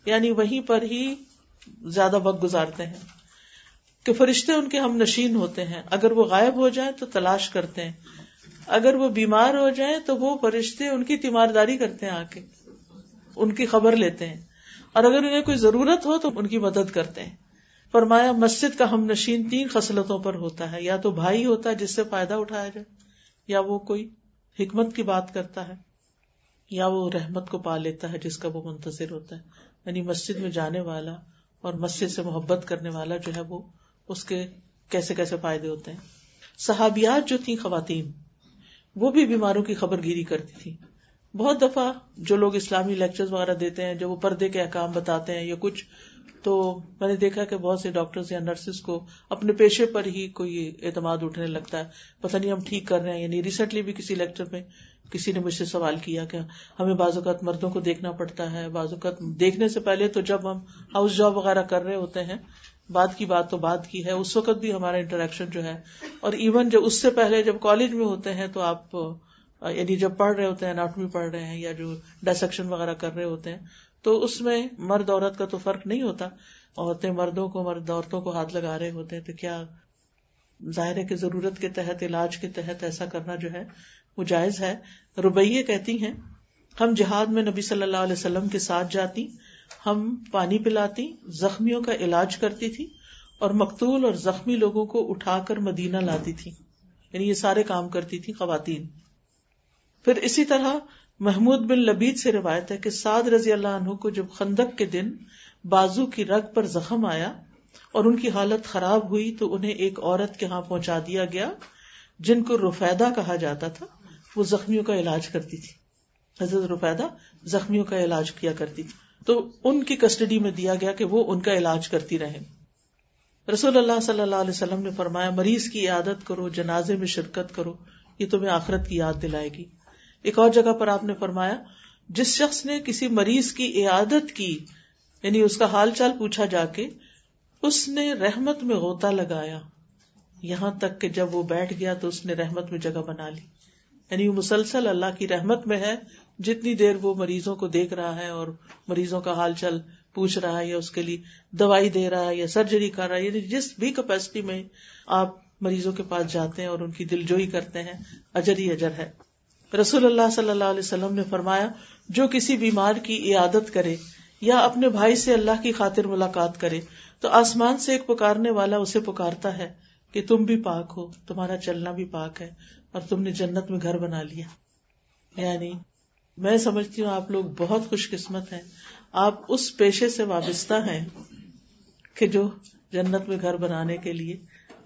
S1: یعنی وہیں پر ہی زیادہ وقت گزارتے ہیں کہ فرشتے ان کے ہم نشین ہوتے ہیں۔ اگر وہ غائب ہو جائیں تو تلاش کرتے ہیں۔ اگر وہ بیمار ہو جائیں تو وہ فرشتے ان کی تیمارداری کرتے ہیں آ کے، ان کی خبر لیتے ہیں۔ اور اگر انہیں کوئی ضرورت ہو تو ان کی مدد کرتے ہیں۔ فرمایا، مسجد کا ہم نشین تین خصلتوں پر ہوتا ہے۔ یا تو بھائی ہوتا ہے جس سے فائدہ اٹھایا جائے، یا وہ کوئی حکمت کی بات کرتا ہے، یا وہ رحمت کو پا لیتا ہے جس کا وہ منتظر ہوتا ہے۔ یعنی مسجد میں جانے والا اور مسجد سے محبت کرنے والا جو ہے وہ اس کے کیسے کیسے فائدے ہوتے ہیں۔ صحابیات جو تھیں، خواتین، وہ بھی بیماروں کی خبر گیری کرتی تھی بہت دفعہ جو لوگ اسلامی لیکچر وغیرہ دیتے ہیں، جو وہ پردے کے احکام بتاتے ہیں یا کچھ تو میں نے دیکھا کہ بہت سے ڈاکٹرز یا نرسز کو اپنے پیشے پر ہی کوئی اعتماد اٹھنے لگتا ہے۔ پتہ نہیں ہم ٹھیک کر رہے ہیں یعنی ریسنٹلی بھی کسی لیکچر میں کسی نے مجھ سے سوال کیا کہ ہمیں بعض اوقات مردوں کو دیکھنا پڑتا ہے۔ بعض اوقات دیکھنے سے پہلے تو جب ہم ہاؤس جاب وغیرہ کر رہے ہوتے ہیں بات کی بات تو بات کی ہے۔ اس وقت بھی ہمارا انٹریکشن جو ہے، اور ایون جب اس سے پہلے جب کالج میں ہوتے ہیں تو آپ یعنی جب پڑھ رہے ہوتے ہیں اناٹمی پڑھ رہے ہیں یا جو ڈائسیکشن وغیرہ کر رہے ہوتے ہیں تو اس میں مرد عورت کا تو فرق نہیں ہوتا۔ عورتیں مردوں کو مرد عورتوں کو ہاتھ لگا رہے ہوتے ہیں تو کیا ظاہر ہے کہ ضرورت کے تحت، علاج کے تحت ایسا کرنا جو ہے وہ جائز ہے؟ ربیے کہتی ہیں، ہم جہاد میں نبی صلی اللہ علیہ وسلم کے ساتھ جاتی، ہم پانی پلاتی، زخمیوں کا علاج کرتی تھی اور مقتول اور زخمی لوگوں کو اٹھا کر مدینہ لاتی تھی۔ یعنی یہ سارے کام کرتی تھی خواتین۔ پھر اسی طرح محمود بن لبید سے روایت ہے کہ سعد رضی اللہ عنہ کو جب خندق کے دن بازو کی رگ پر زخم آیا اور ان کی حالت خراب ہوئی تو انہیں ایک عورت کے ہاں پہنچا دیا گیا جن کو رفیدہ کہا جاتا تھا، وہ زخمیوں کا علاج کرتی تھی۔ حضرت رفیدہ زخمیوں کا علاج کیا کرتی تھی۔ تو ان کی کسٹڈی میں دیا گیا کہ وہ ان کا علاج کرتی رہے رسول اللہ صلی اللہ علیہ وسلم نے فرمایا، مریض کی عادت کرو، جنازے میں شرکت کرو، یہ تمہیں آخرت کی یاد دلائے گی۔ ایک اور جگہ پر آپ نے فرمایا، جس شخص نے کسی مریض کی عیادت کی یعنی اس کا حال چال پوچھا جا کے، اس نے رحمت میں غوطہ لگایا۔ یہاں تک کہ جب وہ بیٹھ گیا تو اس نے رحمت میں جگہ بنا لی۔ یعنی وہ مسلسل اللہ کی رحمت میں ہے، جتنی دیر وہ مریضوں کو دیکھ رہا ہے اور مریضوں کا حال چال پوچھ رہا ہے یا اس کے لیے دوائی دے رہا ہے یا سرجری کر رہا ہے یعنی جس بھی کیپیسٹی میں آپ مریضوں کے پاس جاتے ہیں اور ان کی دل جوئی کرتے ہیں، اجر ہی اجر ہے۔ رسول اللہ صلی اللہ علیہ وسلم نے فرمایا، جو کسی بیمار کی عیادت کرے یا اپنے بھائی سے اللہ کی خاطر ملاقات کرے، تو آسمان سے ایک پکارنے والا اسے پکارتا ہے کہ تم بھی پاک ہو، تمہارا چلنا بھی پاک ہے اور تم نے جنت میں گھر بنا لیا۔ یعنی میں سمجھتی ہوں آپ لوگ بہت خوش قسمت ہیں۔ آپ اس پیشے سے وابستہ ہیں کہ جو جنت میں گھر بنانے کے لیے،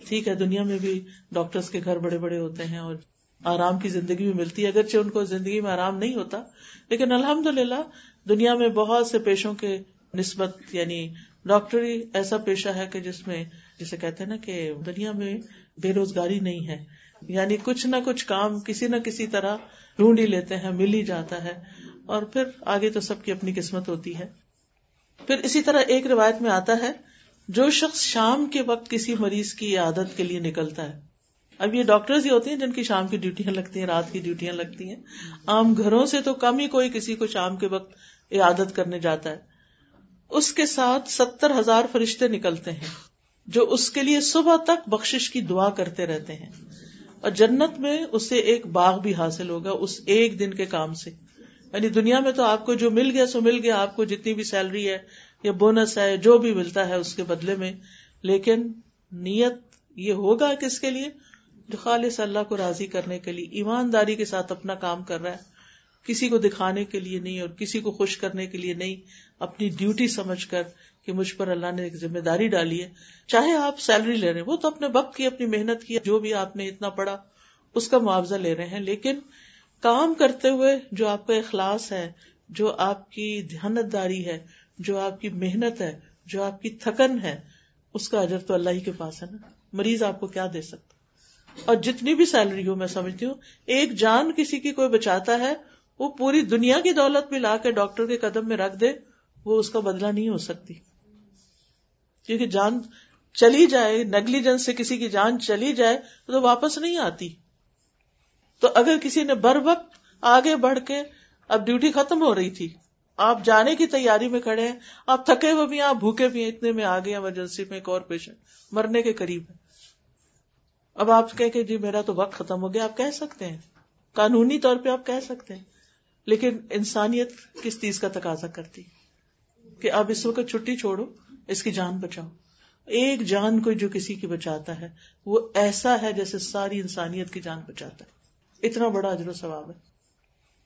S1: ٹھیک ہے، دنیا میں بھی ڈاکٹرس کے گھر بڑے بڑے ہوتے ہیں اور آرام کی زندگی بھی ملتی ہے۔ اگرچہ ان کو زندگی میں آرام نہیں ہوتا، لیکن الحمد للہ دنیا میں بہت سے پیشوں کے نسبت یعنی ڈاکٹری ایسا پیشہ ہے کہ جس میں، جسے کہتے ہیں نا کہ دنیا میں بے روزگاری نہیں ہے۔ یعنی کچھ نہ کچھ کام کسی نہ کسی طرح ڈھونڈ ہی لیتے ہیں، مل ہی جاتا ہے۔ اور پھر آگے تو سب کی اپنی قسمت ہوتی ہے۔ پھر اسی طرح ایک روایت میں آتا ہے، جو شخص شام کے وقت کسی مریض کی عادت کے لیے نکلتا ہے اب یہ ڈاکٹرز ہی ہوتے ہیں جن کی شام کی ڈیوٹیاں لگتی ہیں، رات کی ڈیوٹیاں لگتی ہیں۔ عام گھروں سے تو کم ہی کوئی کسی کو شام کے وقت عادت کرنے جاتا ہے۔ اس کے ساتھ ستر ہزار فرشتے نکلتے ہیں جو اس کے لیے صبح تک بخش کی دعا کرتے رہتے ہیں۔ اور جنت میں اسے ایک باغ بھی حاصل ہوگا اس ایک دن کے کام سے۔ یعنی دنیا میں تو آپ کو جو مل گیا سو مل گیا، آپ کو جتنی بھی سیلری ہے یا بونس ہے، جو بھی ملتا ہے اس کے بدلے میں۔ لیکن نیت یہ ہوگا کس کے لیے؟ جو خالص اللہ کو راضی کرنے کے لیے ایمانداری کے ساتھ اپنا کام کر رہا ہے، کسی کو دکھانے کے لیے نہیں اور کسی کو خوش کرنے کے لیے نہیں، اپنی ڈیوٹی سمجھ کر کہ مجھ پر اللہ نے ایک ذمہ داری ڈالی ہے۔ چاہے آپ سیلری لے رہے ہیں، وہ تو اپنے وقت کی، اپنی محنت کی، جو بھی آپ نے اتنا پڑھا، اس کا معاوضہ لے رہے ہیں۔ لیکن کام کرتے ہوئے جو آپ کا اخلاص ہے، جو آپ کی دھیانت داری ہے، جو آپ کی محنت ہے، جو آپ کی تھکن ہے، اس کا اجر تو اللہ ہی کے پاس ہے نا۔ مریض آپ کو کیا دے سکتا اور جتنی بھی سیلری ہو میں سمجھتی ہوں، ایک جان کسی کی کوئی بچاتا ہے، وہ پوری دنیا کی دولت بھی لا کے ڈاکٹر کے قدم میں رکھ دے، وہ اس کا بدلہ نہیں ہو سکتی۔ کیونکہ جان چلی جائے نگلیجنس سے کسی کی جان چلی جائے تو واپس نہیں آتی۔ تو اگر کسی نے بر وقت آگے بڑھ کے اب ڈیوٹی ختم ہو رہی تھی، آپ جانے کی تیاری میں کھڑے ہیں، آپ تھکے ہوئے بھی ہیں، آپ بھوکے بھی ہیں، اتنے میں آگے ایمرجنسی میں ایک اور پیشنٹ مرنے کے قریب ہے اب آپ کہ جی میرا تو وقت ختم ہو گیا، آپ کہہ سکتے ہیں۔ قانونی طور پہ آپ کہہ سکتے ہیں۔ لیکن انسانیت کس چیز کا تقاضا کرتی؟ کہ اب اس وقت چھٹی چھوڑو، اس کی جان بچاؤ۔ ایک جان کو جو کسی کی بچاتا ہے، وہ ایسا ہے جیسے ساری انسانیت کی جان بچاتا ہے۔ اتنا بڑا اجر و ثواب ہے۔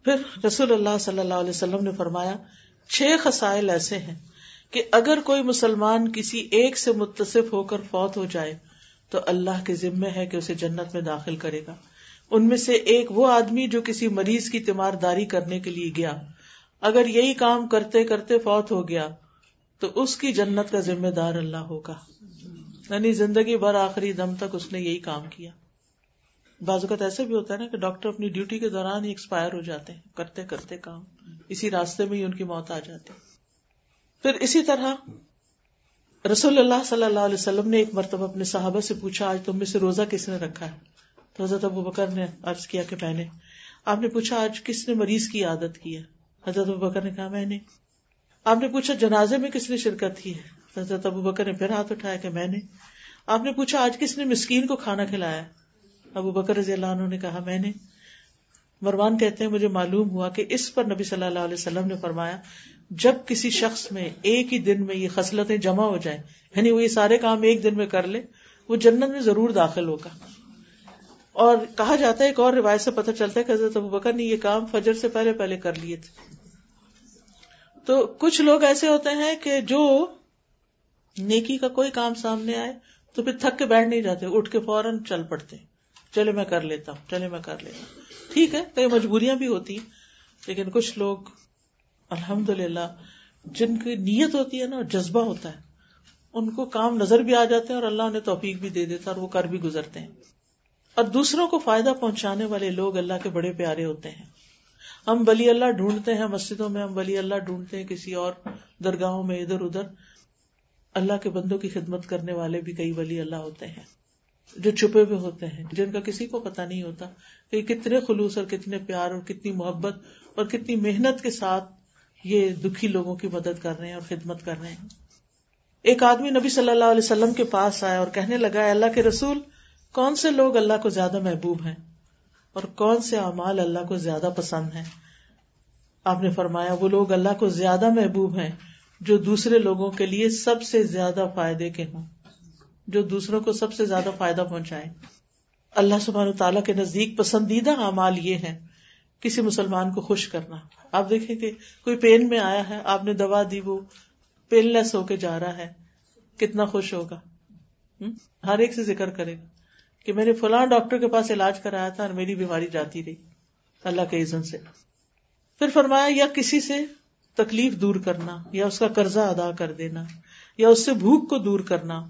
S1: پھر رسول اللہ صلی اللہ علیہ وسلم نے فرمایا، چھ خسائل ایسے ہیں کہ اگر کوئی مسلمان کسی ایک سے متصف ہو کر فوت ہو جائے تو اللہ کے ذمے ہے کہ اسے جنت میں داخل کرے گا۔ ان میں سے ایک وہ آدمی جو کسی مریض کی تیمار داری کرنے کے لیے گیا۔ اگر یہی کام کرتے کرتے فوت ہو گیا، تو اس کی جنت کا ذمہ دار اللہ ہوگا۔ یعنی زندگی بھر آخری دم تک اس نے یہی کام کیا۔ بعض اوقات ایسے بھی ہوتا ہے نا کہ ڈاکٹر اپنی ڈیوٹی کے دوران ہی ایکسپائر ہو جاتے ہیں، کرتے کرتے کام۔ اسی راستے میں ہی ان کی موت آ جاتی۔ پھر اسی طرح رسول اللہ صلی اللہ علیہ وسلم نے ایک مرتبہ اپنے صحابہ سے پوچھا، آج تم میں سے روزہ کس نے رکھا ہے؟ تو حضرت ابو بکر نے عرض کیا کہ میں نے۔ آپ نے پوچھا، آج کس نے مریض کی عادت کی ہے؟ حضرت ابو بکر نے کہا، میں نے۔ آپ نے پوچھا، جنازے میں کس نے شرکت کی ہے؟ حضرت ابو بکر نے پھر ہاتھ اٹھایا کہ میں نے۔ آپ نے پوچھا، آج کس نے مسکین کو کھانا کھلایا؟ ابو بکر رضی اللہ عنہ نے کہا، میں نے۔ مروان کہتے ہیں، مجھے معلوم ہوا کہ اس پر نبی صلی اللہ علیہ وسلم نے فرمایا جب کسی شخص میں ایک ہی دن میں یہ خصلتیں جمع ہو جائیں یعنی وہ یہ سارے کام ایک دن میں کر لے، وہ جنت میں ضرور داخل ہوگا۔ اور کہا جاتا ہے ایک اور روایت سے پتہ چلتا ہے کہ حضرت بکر نے یہ کام فجر سے پہلے پہلے کر لیے تھے۔ تو کچھ لوگ ایسے ہوتے ہیں کہ جو نیکی کا کوئی کام سامنے آئے تو پھر تھک کے بیٹھ نہیں جاتے، اٹھ کے فوراً چل پڑتے، چلے میں کر لیتا ہوں، چلے میں کر لیتا ہوں۔ ٹھیک ہے، کئی مجبوریاں بھی ہوتی ہیں، لیکن کچھ لوگ الحمد للہ جن کی نیت ہوتی ہے نا جذبہ ہوتا ہے، ان کو کام نظر بھی آ جاتے ہیں اور اللہ انہیں توفیق بھی دے دیتا اور وہ کر بھی گزرتے ہیں۔ اور دوسروں کو فائدہ پہنچانے والے لوگ اللہ کے بڑے پیارے ہوتے ہیں۔ ہم ولی اللہ ڈھونڈتے ہیں مسجدوں میں، ہم ولی اللہ ڈھونڈتے ہیں کسی اور درگاہوں میں ادھر ادھر۔ اللہ کے بندوں کی خدمت کرنے والے بھی کئی ولی اللہ ہوتے ہیں، جو چھپے ہوئے ہوتے ہیں، جن کا کسی کو پتا نہیں ہوتا کہ کتنے خلوص اور کتنے پیار اور کتنی محبت اور کتنی محنت کے ساتھ یہ دکھی لوگوں کی مدد کر رہے ہیں اور خدمت کر رہے ہیں۔ ایک آدمی نبی صلی اللہ علیہ وسلم کے پاس آیا اور کہنے لگا اللہ کے رسول، کون سے لوگ اللہ کو زیادہ محبوب ہیں اور کون سے اعمال اللہ کو زیادہ پسند ہیں؟ آپ نے فرمایا، وہ لوگ اللہ کو زیادہ محبوب ہیں جو دوسرے لوگوں کے لیے سب سے زیادہ فائدے کے ہوں، جو دوسروں کو سب سے زیادہ فائدہ پہنچائے۔ اللہ سبحان تعالیٰ کے نزدیک پسندیدہ اعمال یہ ہیں کسی مسلمان کو خوش کرنا۔ آپ دیکھیں کہ کوئی پین میں آیا ہے، آپ نے دوا دی، وہ پین لیس ہو کے جا رہا ہے۔ کتنا خوش ہوگا۔ ہر ایک سے ذکر کرے گا کہ میں نے فلاں ڈاکٹر کے پاس علاج کرایا تھا اور میری بیماری جاتی رہی۔ اللہ کے عزن سے۔ پھر فرمایا، یا کسی سے تکلیف دور کرنا، یا اس کا قرضہ ادا کر دینا، یا اس سے بھوک کو دور کرنا۔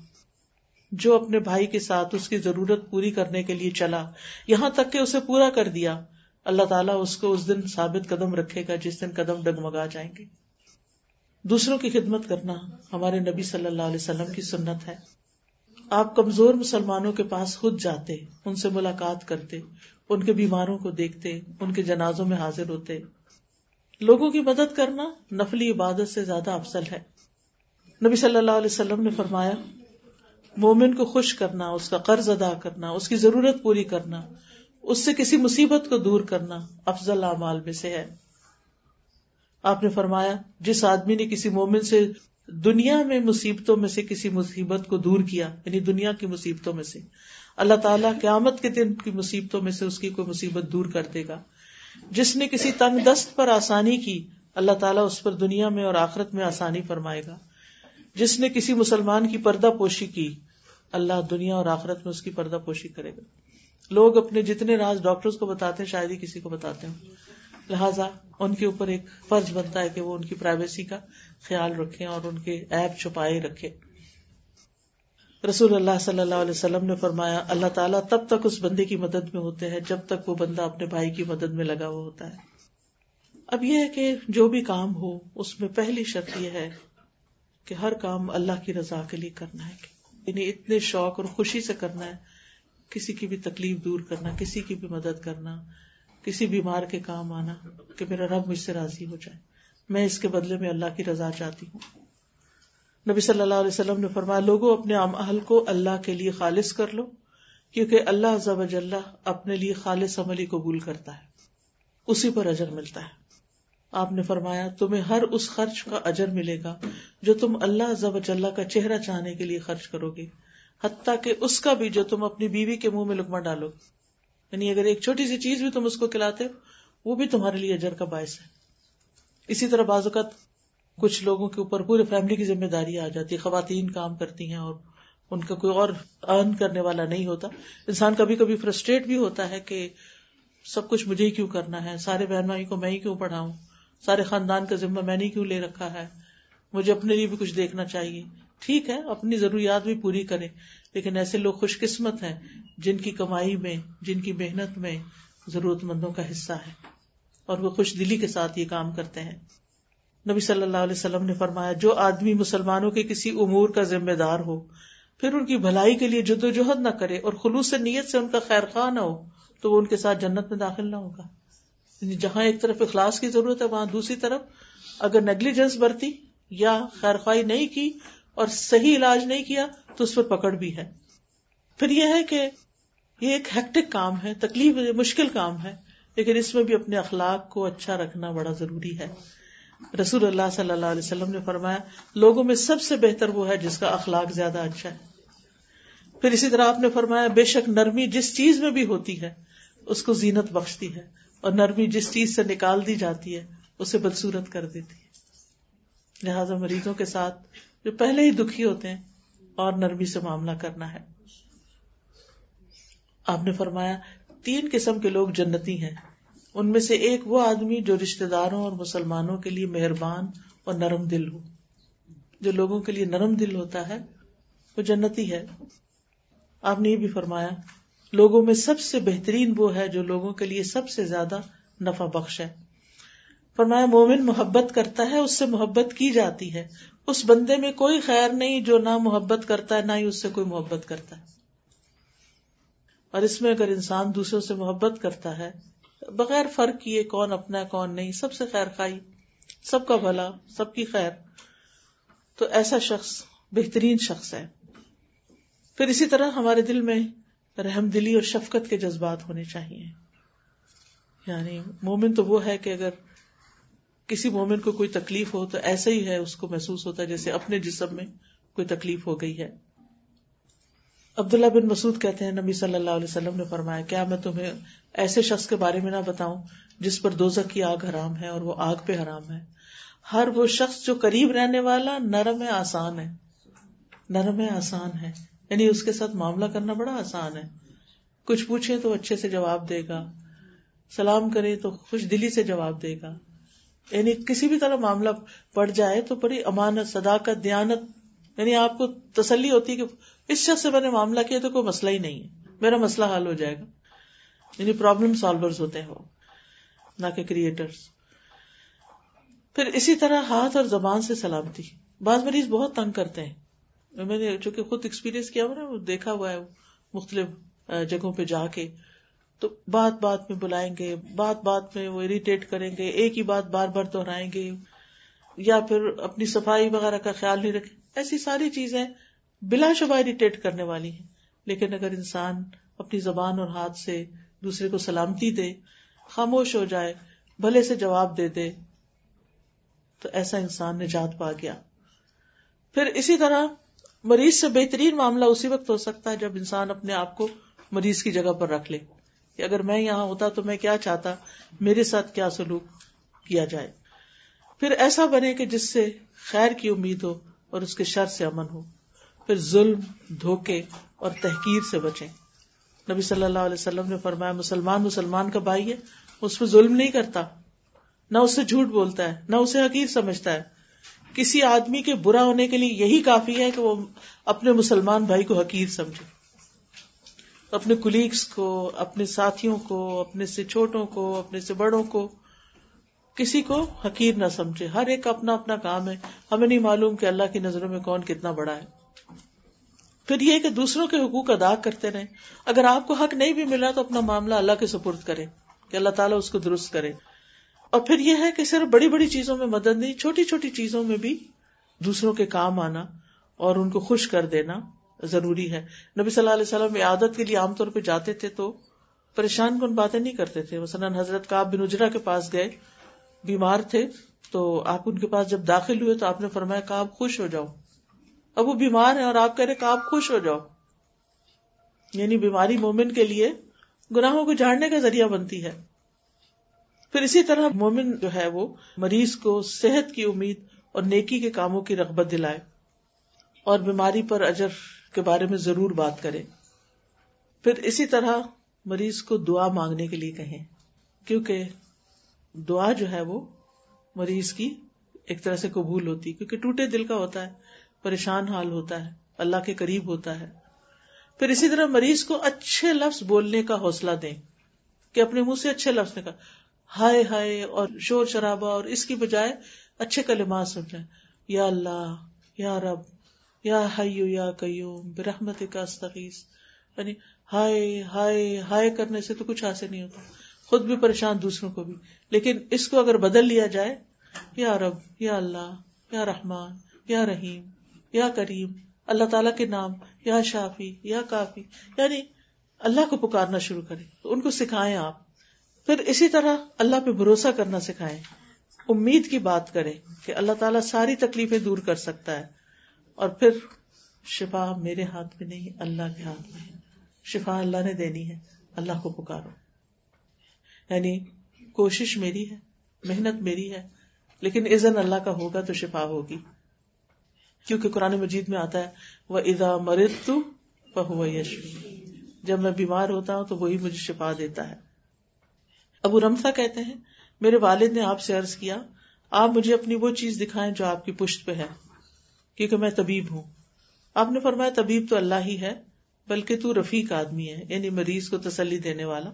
S1: جو اپنے بھائی کے ساتھ اس کی ضرورت پوری کرنے کے لیے چلا، یہاں تک کہ اسے پورا کر دیا۔ اللہ تعالیٰ اس کو اس دن ثابت قدم رکھے گا جس دن قدم ڈگمگا جائیں گے۔ دوسروں کی خدمت کرنا ہمارے نبی صلی اللہ علیہ وسلم کی سنت ہے۔ آپ کمزور مسلمانوں کے پاس خود جاتے، ان سے ملاقات کرتے، ان کے بیماروں کو دیکھتے، ان کے جنازوں میں حاضر ہوتے۔ لوگوں کی مدد کرنا نفلی عبادت سے زیادہ افضل ہے۔ نبی صلی اللہ علیہ وسلم نے فرمایا، مومن کو خوش کرنا، اس کا قرض ادا کرنا، اس کی ضرورت پوری کرنا اس سے کسی مصیبت کو دور کرنا افضل اعمال میں سے ہے۔ آپ نے فرمایا، جس آدمی نے کسی مومن سے دنیا میں مصیبتوں میں سے کسی مصیبت کو دور کیا یعنی دنیا کی مصیبتوں میں سے، اللہ تعالیٰ قیامت کے دن کی مصیبتوں میں سے اس کی کوئی مصیبت دور کر دے گا۔ جس نے کسی تنگ دست پر آسانی کی، اللہ تعالیٰ اس پر دنیا میں اور آخرت میں آسانی فرمائے گا۔ جس نے کسی مسلمان کی پردہ پوشی کی، اللہ دنیا اور آخرت میں اس کی پردہ پوشی کرے گا۔ لوگ اپنے جتنے راز ڈاکٹر کو بتاتے ہیں، شاید ہی کسی کو بتاتے ہیں لہٰذا ان کے اوپر ایک فرض بنتا ہے کہ وہ ان کی پرائیویسی کا خیال رکھے اور ان کے ایپ چھپائے رکھے رسول اللہ صلی اللہ علیہ وسلم نے فرمایا، اللہ تعالیٰ تب تک اس بندے کی مدد میں ہوتے ہیں جب تک وہ بندہ اپنے بھائی کی مدد میں لگا ہوا ہوتا ہے۔ اب یہ ہے کہ جو بھی کام ہو، اس میں پہلی شرط یہ ہے کہ ہر کام اللہ کی رضا کے لیے کرنا ہے۔ یعنی اتنے شوق اور خوشی سے کرنا ہے کسی کی بھی تکلیف دور کرنا، کسی کی بھی مدد کرنا، کسی بیمار کے کام آنا کہ میرا رب مجھ سے راضی ہو جائے۔ میں اس کے بدلے میں اللہ کی رضا چاہتی ہوں۔ نبی صلی اللہ علیہ وسلم نے فرمایا، لوگوں، اپنے عمل کو اللہ کے لیے خالص کر لو، کیونکہ اللہ ضب اللہ اپنے لیے خالص عملی قبول کرتا ہے۔ اسی پر اجر ملتا ہے۔ آپ نے فرمایا، تمہیں ہر اس خرچ کا اجر ملے گا جو تم اللہ ضب اللہ کا چہرہ چاہنے کے لیے خرچ کرو گے۔ حتیٰ کہ اس کا بھی جو تم اپنی بیوی کے منہ میں لکما ڈالو۔ یعنی اگر ایک چھوٹی سی چیز بھی تم اس کو کھلاتے ہو، وہ بھی تمہارے لیے اجر کا باعث ہے۔ اسی طرح بعض اوقات کچھ لوگوں کے اوپر پورے فیملی کی ذمہ داری آ جاتی ہے خواتین کام کرتی ہیں اور ان کا کوئی اور ارن کرنے والا نہیں ہوتا۔ انسان کبھی کبھی فرسٹریٹ بھی ہوتا ہے کہ سب کچھ مجھے ہی کیوں کرنا ہے؟ سارے بہن بھائی کو میں ہی کیوں پڑھاؤں؟ سارے خاندان کا ذمہ میں نے کیوں لے رکھا ہے؟ مجھے اپنے لیے بھی کچھ دیکھنا چاہیے۔ ٹھیک ہے، اپنی ضروریات بھی پوری کرے لیکن ایسے لوگ خوش قسمت ہیں جن کی کمائی میں، جن کی محنت میں ضرورت مندوں کا حصہ ہے۔ اور وہ خوش دلی کے ساتھ یہ کام کرتے ہیں۔ نبی صلی اللہ علیہ وسلم نے فرمایا، جو آدمی مسلمانوں کے کسی امور کا ذمہ دار ہو، پھر ان کی بھلائی کے لیے جد و جہد نہ کرے اور خلوص نیت سے ان کا خیر خواہ نہ ہو، تو وہ ان کے ساتھ جنت میں داخل نہ ہوگا۔ یعنی جہاں ایک طرف اخلاص کی ضرورت ہے، وہاں دوسری طرف اگر نیگلیجنس برتی یا خیر خواہ نہیں کی اور صحیح علاج نہیں کیا تو اس پر پکڑ بھی ہے۔ پھر یہ ہے کہ یہ ایک ہیکٹک کام ہے، تکلیف، مشکل کام ہے، لیکن اس میں بھی اپنے اخلاق کو اچھا رکھنا بڑا ضروری ہے۔ رسول اللہ صلی اللہ علیہ وسلم نے فرمایا، لوگوں میں سب سے بہتر وہ ہے جس کا اخلاق زیادہ اچھا ہے۔ پھر اسی طرح آپ نے فرمایا، بے شک نرمی جس چیز میں بھی ہوتی ہے، اس کو زینت بخشتی ہے، اور نرمی جس چیز سے نکال دی جاتی ہے، اسے بدسورت کر دیتی ہے۔ لہذا مریضوں کے ساتھ جو پہلے ہی دکھی ہوتے ہیں اور نرمی سے معاملہ کرنا ہے۔ آپ نے فرمایا، تین قسم کے لوگ جنتی ہیں۔ ان میں سے ایک وہ آدمی جو رشتے داروں اور مسلمانوں کے لیے مہربان اور نرم دل ہو۔ جو لوگوں کے لیے نرم دل ہوتا ہے، وہ جنتی ہے۔ آپ نے یہ بھی فرمایا، لوگوں میں سب سے بہترین وہ ہے جو لوگوں کے لیے سب سے زیادہ نفع بخش ہے۔ فرمایا، مومن محبت کرتا ہے، اس سے محبت کی جاتی ہے۔ اس بندے میں کوئی خیر نہیں جو نہ محبت کرتا ہے، نہ ہی اس سے کوئی محبت کرتا ہے۔ اور اس میں اگر انسان دوسروں سے محبت کرتا ہے، بغیر فرق کیے کون اپنا ہے، کون نہیں، سب سے خیر خائی سب کا بھلا، سب کی خیر۔ تو ایسا شخص بہترین شخص ہے۔ پھر اسی طرح ہمارے دل میں رحم دلی اور شفقت کے جذبات ہونے چاہیے۔ یعنی مومن تو وہ ہے کہ اگر کسی مومن کو کوئی تکلیف ہو تو ایسا ہی ہے، اس کو محسوس ہوتا ہے جیسے اپنے جسم میں کوئی تکلیف ہو گئی ہے۔ عبداللہ بن مسعود کہتے ہیں، نبی صلی اللہ علیہ وسلم نے فرمایا، کیا میں تمہیں ایسے شخص کے بارے میں نہ بتاؤں جس پر دوزک کی آگ حرام ہے اور وہ آگ پہ حرام ہے؟ ہر وہ شخص جو قریب رہنے والا نرم ہے آسان ہے۔ نرم ہے آسان ہے۔ یعنی اس کے ساتھ معاملہ کرنا بڑا آسان ہے۔ کچھ پوچھے تو اچھے سے جواب دے گا۔ سلام کرے تو خوش دلی سے جواب دے گا۔ یعنی کسی بھی طرح معاملہ پڑ جائے تو بڑی امانت، صداقت، دیانت یعنی آپ کو تسلی ہوتی ہے کہ اس شخص سے میں نے معاملہ کیا تو کوئی مسئلہ ہی نہیں ہے۔ میرا مسئلہ حل ہو جائے گا۔ یعنی پرابلم سالور ہوتے ہیں وہ، نہ کہ کریٹرس پھر اسی طرح ہاتھ اور زبان سے سلامتی۔ بعض مریض بہت تنگ کرتے ہیں۔ میں نے چونکہ خود ایکسپیرینس کیا ہوا نا دیکھا ہوا ہے مختلف جگہوں پہ جا کے۔ تو بات بات میں بلائیں گے، بات بات میں وہ اریٹیٹ کریں گے، ایک ہی بات بار بار دہرائیں گے، یا پھر اپنی صفائی وغیرہ کا خیال نہیں رکھے ایسی ساری چیزیں بلا شبہ اریٹیٹ کرنے والی ہیں۔ لیکن اگر انسان اپنی زبان اور ہاتھ سے دوسرے کو سلامتی دے، خاموش ہو جائے، بھلے سے جواب دے دے، تو ایسا انسان نجات پا گیا۔ پھر اسی طرح مریض سے بہترین معاملہ اسی وقت ہو سکتا ہے جب انسان اپنے آپ کو مریض کی جگہ پر رکھ لے۔ کہ اگر میں یہاں ہوتا تو میں کیا چاہتا؟ میرے ساتھ کیا سلوک کیا جائے؟ پھر ایسا بنے کہ جس سے خیر کی امید ہو اور اس کے شر سے امن ہو۔ پھر ظلم، دھوکے اور تحقیر سے بچے نبی صلی اللہ علیہ وسلم نے فرمایا، مسلمان مسلمان کا بھائی ہے، اس پہ ظلم نہیں کرتا۔ نہ اس سے جھوٹ بولتا ہے، نہ اسے حقیر سمجھتا ہے۔ کسی آدمی کے برا ہونے کے لیے یہی کافی ہے کہ وہ اپنے مسلمان بھائی کو حقیر سمجھے۔ اپنے کلیگس کو، اپنے ساتھیوں کو، اپنے سے چھوٹوں کو، اپنے سے بڑوں کو، کسی کو حقیر نہ سمجھے۔ ہر ایک اپنا اپنا کام ہے۔ ہمیں نہیں معلوم کہ اللہ کی نظروں میں کون کتنا بڑا ہے۔ پھر یہ کہ دوسروں کے حقوق ادا کرتے رہے اگر آپ کو حق نہیں بھی ملا تو اپنا معاملہ اللہ کے سپرد کرے کہ اللہ تعالیٰ اس کو درست کرے۔ اور پھر یہ ہے کہ صرف بڑی بڑی چیزوں میں مدد نہیں، چھوٹی چھوٹی چیزوں میں بھی دوسروں کے کام آنا اور ان کو خوش کر دینا۔ ضروری ہے۔ نبی صلی اللہ علیہ وسلم عادت کے لیے عام طور پہ جاتے تھے تو پریشان کن باتیں نہیں کرتے تھے۔ مثلاً حضرت کا بن اجرا کے پاس گئے، بیمار تھے، تو آپ ان کے پاس جب داخل ہوئے تو آپ نے فرمایا کہ آپ خوش ہو جاؤ۔ اب وہ بیمار ہے اور آپ کہہ رہے کہ آپ خوش ہو جاؤ۔ یعنی بیماری مومن کے لیے گناہوں کو جھاڑنے کا ذریعہ بنتی ہے۔ پھر اسی طرح مومن جو ہے وہ مریض کو صحت کی امید اور نیکی کے کاموں کی رغبت دلائے اور بیماری پر اجر کے بارے میں ضرور بات کرے پھر اسی طرح مریض کو دعا مانگنے کے لیے کہیں، کیونکہ دعا جو ہے وہ مریض کی ایک طرح سے قبول ہوتی کیونکہ ٹوٹے دل کا ہوتا ہے، پریشان حال ہوتا ہے، اللہ کے قریب ہوتا ہے۔ پھر اسی طرح مریض کو اچھے لفظ بولنے کا حوصلہ دیں، کہ اپنے منہ سے اچھے لفظ نے کہا ہائے ہائے اور شور شرابہ اور اس کی بجائے اچھے کلمات سمجھائیں یا اللہ، یا رب یا حیو یا قیوم برحمت کا استغیث۔ یعنی ہائے ہائے ہائے کرنے سے تو کچھ حاصل نہیں ہوتا۔ خود بھی پریشان، دوسروں کو بھی۔ لیکن اس کو اگر بدل لیا جائے، یا رب، یا اللہ، یا رحمان، یا رحیم، یا کریم، اللہ تعالیٰ کے نام، یا شافی، یا کافی۔ یعنی اللہ کو پکارنا شروع کرے تو ان کو سکھائیں آپ۔ پھر اسی طرح اللہ پہ بھروسہ کرنا سکھائیں۔ امید کی بات کریں کہ اللہ تعالیٰ ساری تکلیفیں دور کر سکتا ہے۔ اور پھر شفا میرے ہاتھ میں نہیں، اللہ کے ہاتھ میں ہے۔ شفا اللہ نے دینی ہے، اللہ کو پکارو۔ یعنی کوشش میری ہے، محنت میری ہے، لیکن عزن اللہ کا ہوگا تو شفا ہوگی۔ کیونکہ قرآن مجید میں آتا ہے وہ ادا مرد تو وہ یشوی جب میں بیمار ہوتا ہوں تو وہی مجھے شفا دیتا ہے۔ ابو رمسا کہتے ہیں، میرے والد نے آپ سے عرض کیا، آپ مجھے اپنی وہ چیز دکھائیں جو آپ کی پشت پہ ہے۔ کیونکہ میں طبیب ہوں۔ آپ نے فرمایا طبیب تو اللہ ہی ہے، بلکہ تو رفیق آدمی ہے یعنی مریض کو تسلی دینے والا۔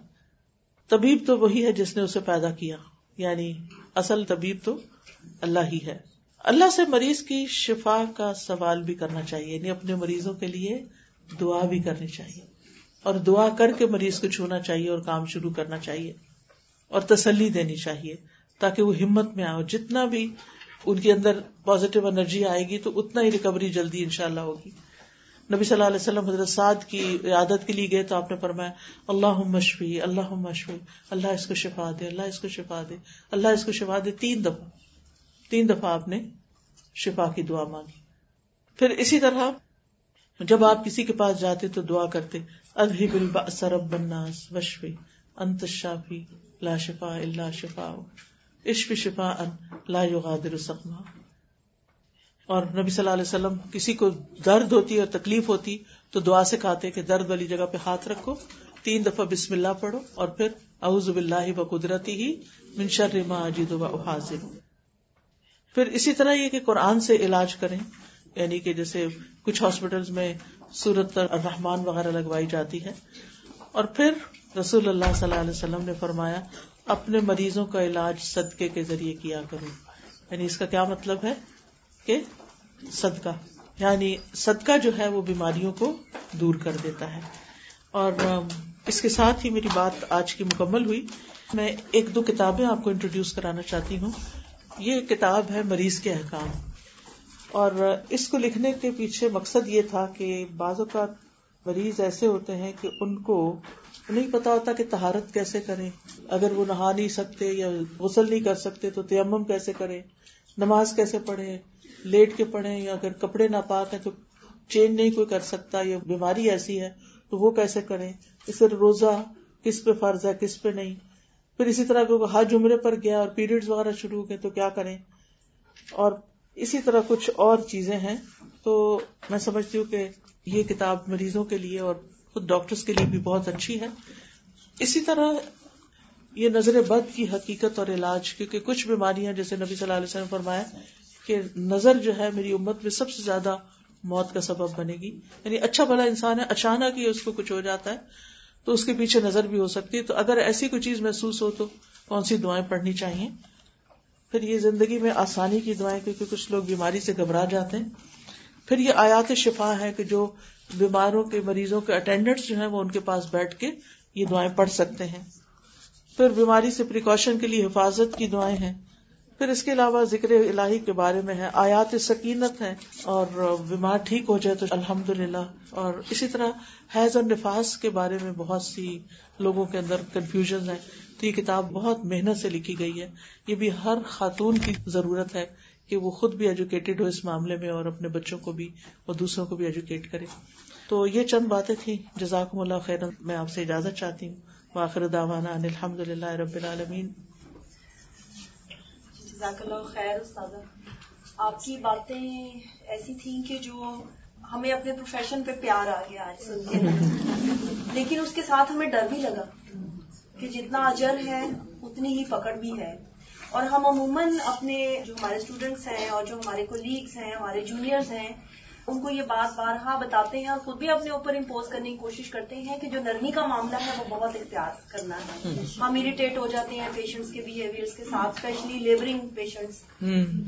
S1: طبیب تو وہی ہے جس نے اسے پیدا کیا یعنی اصل طبیب تو اللہ ہی ہے۔ اللہ سے مریض کی شفا کا سوال بھی کرنا چاہیے یعنی اپنے مریضوں کے لیے دعا بھی کرنی چاہیے۔ اور دعا کر کے مریض کو چھونا چاہیے اور کام شروع کرنا چاہیے اور تسلی دینی چاہیے، تاکہ وہ ہمت میں آئے جتنا بھی ان کے اندر پازیٹیو انرجی آئے گی تو اتنا ہی ریکوری جلدی ان شاء اللہ ہوگی۔ نبی صلی اللہ علیہ وسلم حضرت سعد کی عادت کے لیے گئے تو آپ نے فرمایا اللہ مشفی اللہ مشفی اللہ اس کو شفا دے، اللہ اس کو شفا دے، اللہ اس کو شفا دے۔ تین دفعہ تین دفعہ آپ نے شفا کی دعا مانگی۔ پھر اسی طرح جب آپ کسی کے پاس جاتے تو دعا کرتے ادب البرب بناس وشفی انت شافی لا شفا اللہ شفا عشف شفا ان لا یغادر سقما۔ اور نبی صلی اللہ علیہ وسلم، کسی کو درد ہوتی اور تکلیف ہوتی، تو دعا سے کہتے کہ درد والی جگہ پہ ہاتھ رکھو، تین دفعہ بسم اللہ پڑھو، اور پھر اعوذ باللہ و قدرتی ہی من شر ما اجید و احاذر۔ پھر اسی طرح یہ کہ قرآن سے علاج کریں یعنی کہ جیسے کچھ ہاسپٹل میں سورت الرحمان وغیرہ لگوائی جاتی ہے۔ اور پھر رسول اللہ صلی اللہ علیہ وسلم نے فرمایا اپنے مریضوں کا علاج صدقے کے ذریعے کیا کروں؟ یعنی اس کا کیا مطلب ہے کہ صدقہ یعنی صدقہ جو ہے وہ بیماریوں کو دور کر دیتا ہے۔ اور اس کے ساتھ ہی میری بات آج کی مکمل ہوئی۔ میں ایک دو کتابیں آپ کو انٹروڈیوس کرانا چاہتی ہوں۔ یہ کتاب ہے مریض کے احکام۔ اور اس کو لکھنے کے پیچھے مقصد یہ تھا کہ بعض اوقات مریض ایسے ہوتے ہیں کہ ان کو نہیں پتا ہوتا کہ تہارت کیسے کریں۔ اگر وہ نہا نہیں سکتے یا غسل نہیں کر سکتے تو تیمم کیسے کریں؟ نماز کیسے پڑھے لیٹ کے پڑھے یا اگر کپڑے ناپاک ہیں تو چینج نہیں کوئی کر سکتا یا بیماری ایسی ہے تو وہ کیسے کریں؟ پھر روزہ کس پہ فرض ہے، کس پہ نہیں۔ پھر اسی طرح ہر جمرے پر گیا اور پیریڈ وغیرہ شروع ہو گئے تو کیا کریں؟ اور اسی طرح کچھ اور چیزیں ہیں۔ تو میں سمجھتی ہوں کہ یہ کتاب مریضوں کے لیے اور خود ڈاکٹرس کے لیے بھی بہت اچھی ہے۔ اسی طرح یہ نظر بد کی حقیقت اور علاج، کیونکہ کچھ بیماریاں، جیسے نبی صلی اللہ علیہ وسلم فرمایا کہ نظر جو ہے میری امت میں سب سے زیادہ موت کا سبب بنے گی۔ یعنی اچھا بھلا انسان ہے، اچانک ہی اس کو کچھ ہو جاتا ہے تو اس کے پیچھے نظر بھی ہو سکتی ہے۔ تو اگر ایسی کوئی چیز محسوس ہو تو کون سی دعائیں پڑھنی چاہیے؟ پھر یہ زندگی میں آسانی کی دعائیں، کیونکہ کچھ لوگ بیماری سے گھبرا جاتے ہیں۔ پھر یہ آیات شفا ہے کہ جو بیماروں کے مریضوں کے اٹینڈنٹس جو ہیں وہ ان کے پاس بیٹھ کے یہ دعائیں پڑھ سکتے ہیں۔ پھر بیماری سے پریکاشن کے لیے حفاظت کی دعائیں ہیں۔ پھر اس کے علاوہ ذکر الہی کے بارے میں ہے۔ آیات سکینت ہے اور بیمار ٹھیک ہو جائے تو الحمد للہ اور اسی طرح حیض اور نفاس کے بارے میں بہت سی لوگوں کے اندر کنفیوژن ہے تو یہ کتاب بہت محنت سے لکھی گئی ہے۔ یہ بھی ہر خاتون کی ضرورت ہے۔ کہ وہ خود بھی ایجوکیٹڈ ہو اس معاملے میں اور اپنے بچوں کو بھی اور دوسروں کو بھی ایجوکیٹ کرے۔ تو یہ چند باتیں تھیں۔ جزاکم اللہ خیر میں آپ سے اجازت چاہتی ہوں۔ واخر داوانا الحمد للہ رب العالمین۔
S2: جزاک اللہ خیر استاد آپ کی باتیں ایسی تھیں کہ جو ہمیں اپنے پروفیشن پہ پیار آ گیا آج سن کے۔ لیکن اس کے ساتھ ہمیں ڈر بھی لگا کہ جتنا اجر ہے، اتنی ہی پکڑ بھی ہے۔ اور ہم عموماً اپنے جو ہمارے اسٹوڈینٹس ہیں اور جو ہمارے کولیگس ہیں ہمارے جونیئرز ہیں ان کو یہ بات بارہا بتاتے ہیں اور خود بھی اپنے اوپر امپوز کرنے کی کوشش کرتے ہیں کہ جو نرمی کا معاملہ ہے وہ بہت اختیار کرنا ہے۔ ہم اریٹیٹ ہو جاتے ہیں پیشنٹس کے بہیویئر کے ساتھ اسپیشلی لیبرنگ پیشنٹس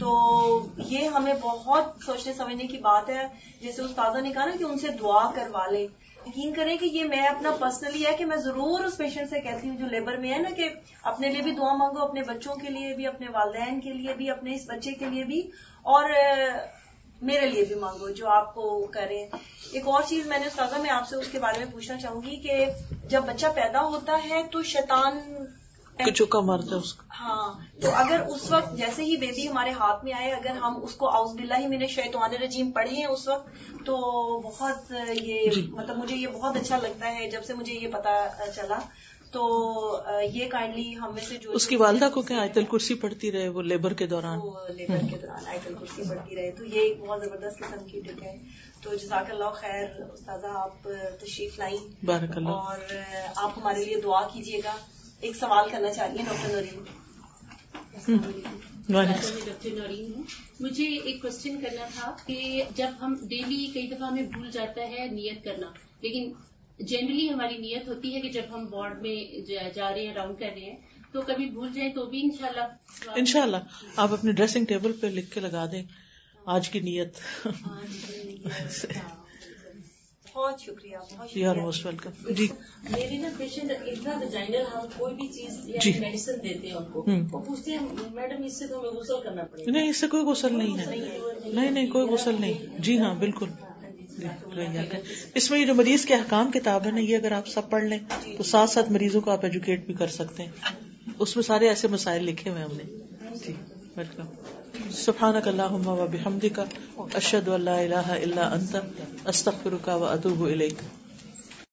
S2: تو یہ ہمیں بہت سوچنے سمجھنے کی بات ہے۔ جیسے استاذہ نے کہا نا کہ ان سے دعا کروا لیں۔ یقین کریں کہ یہ میں اپنا پرسنلی ہے کہ میں ضرور اس پیشنٹ سے کہتی ہوں جو لیبر میں ہے نا کہ اپنے لیے بھی دعا مانگو، اپنے بچوں کے لیے بھی، اپنے والدین کے لیے بھی، اپنے اس بچے کے لیے بھی، اور میرے لیے بھی مانگو جو آپ کو کریں۔ ایک اور چیز میں نے سازا میں آپ سے اس کے بارے میں پوچھنا چاہوں گی کہ جب بچہ پیدا ہوتا ہے تو شیطان
S1: چکا مرتا ہے اس کا۔
S2: ہاں تو اگر اس وقت جیسے ہی بیبی ہمارے ہاتھ میں آئے اگر ہم اس کو اوز بلّہ ہی میں نے شیطان رجیم پڑھے ہیں اس وقت تو بہت یہ
S1: جی۔
S2: مطلب مجھے یہ بہت اچھا لگتا ہے جب سے مجھے یہ پتا چلا۔ تو یہ کائنڈلی ہم میں سے جو
S1: اس کی والدہ کو کیا آیت الکرسی پڑھتی رہے وہ لیبر کے دوران؟
S2: لیبر کے دوران آیت الکرسی پڑھتی رہے۔ تو یہ ایک بہت زبردست قسم کی ٹک ہے۔ تو جزاک اللہ خیر استاذہ آپ تشریف لائیں۔
S1: بارک اللہ۔
S2: اور آپ ہمارے لیے دعا کیجیے گا۔ ایک سوال کرنا چاہیے ڈاکٹر
S3: نورین ہوں۔ مجھے ایک کوشچن کرنا تھا کہ جب ہم ڈیلی کئی دفعہ ہمیں بھول جاتا ہے نیت کرنا لیکن جنرلی ہماری نیت ہوتی ہے کہ جب ہم وارڈ میں جا جا رہے ہیں راؤنڈ کر رہے ہیں تو کبھی بھول جائیں تو بھی انشاءاللہ۔
S1: انشاءاللہ آپ اپنے ڈریسنگ ٹیبل پہ لکھ کے لگا دیں۔ آج کی نیت۔ (laughs)
S2: بہت شکریہ بہت
S1: یو آر موسٹ ویلکم جی۔
S4: میری نا پیشنٹ اتنا ویجائنل ہم کوئی بھی چیز یا
S1: جی۔
S4: میڈیسن دیتے ہیں ان کو۔ وہ پوچھتے ہیں میڈم اس سے تو ہمیں غسل کرنا پڑے گا۔
S1: نہیں اس سے کوئی غسل نہیں ہے۔ نہیں نہیں کوئی غسل نہیں۔ جی ہاں بالکل۔ جی،۔ اس میں یہ جو مریض کے احکام کتاب ہے نا یہ اگر آپ سب پڑھ لیں تو ساتھ ساتھ مریضوں کو آپ ایجوکیٹ بھی کر سکتے ہیں۔ اس میں سارے ایسے مسائل لکھے ہوئے ہم نے۔ جی ویلکم سبحانک اللہم و بحمدک اشہد ان لا الہ الا انت استغفرک و اتوب الیک۔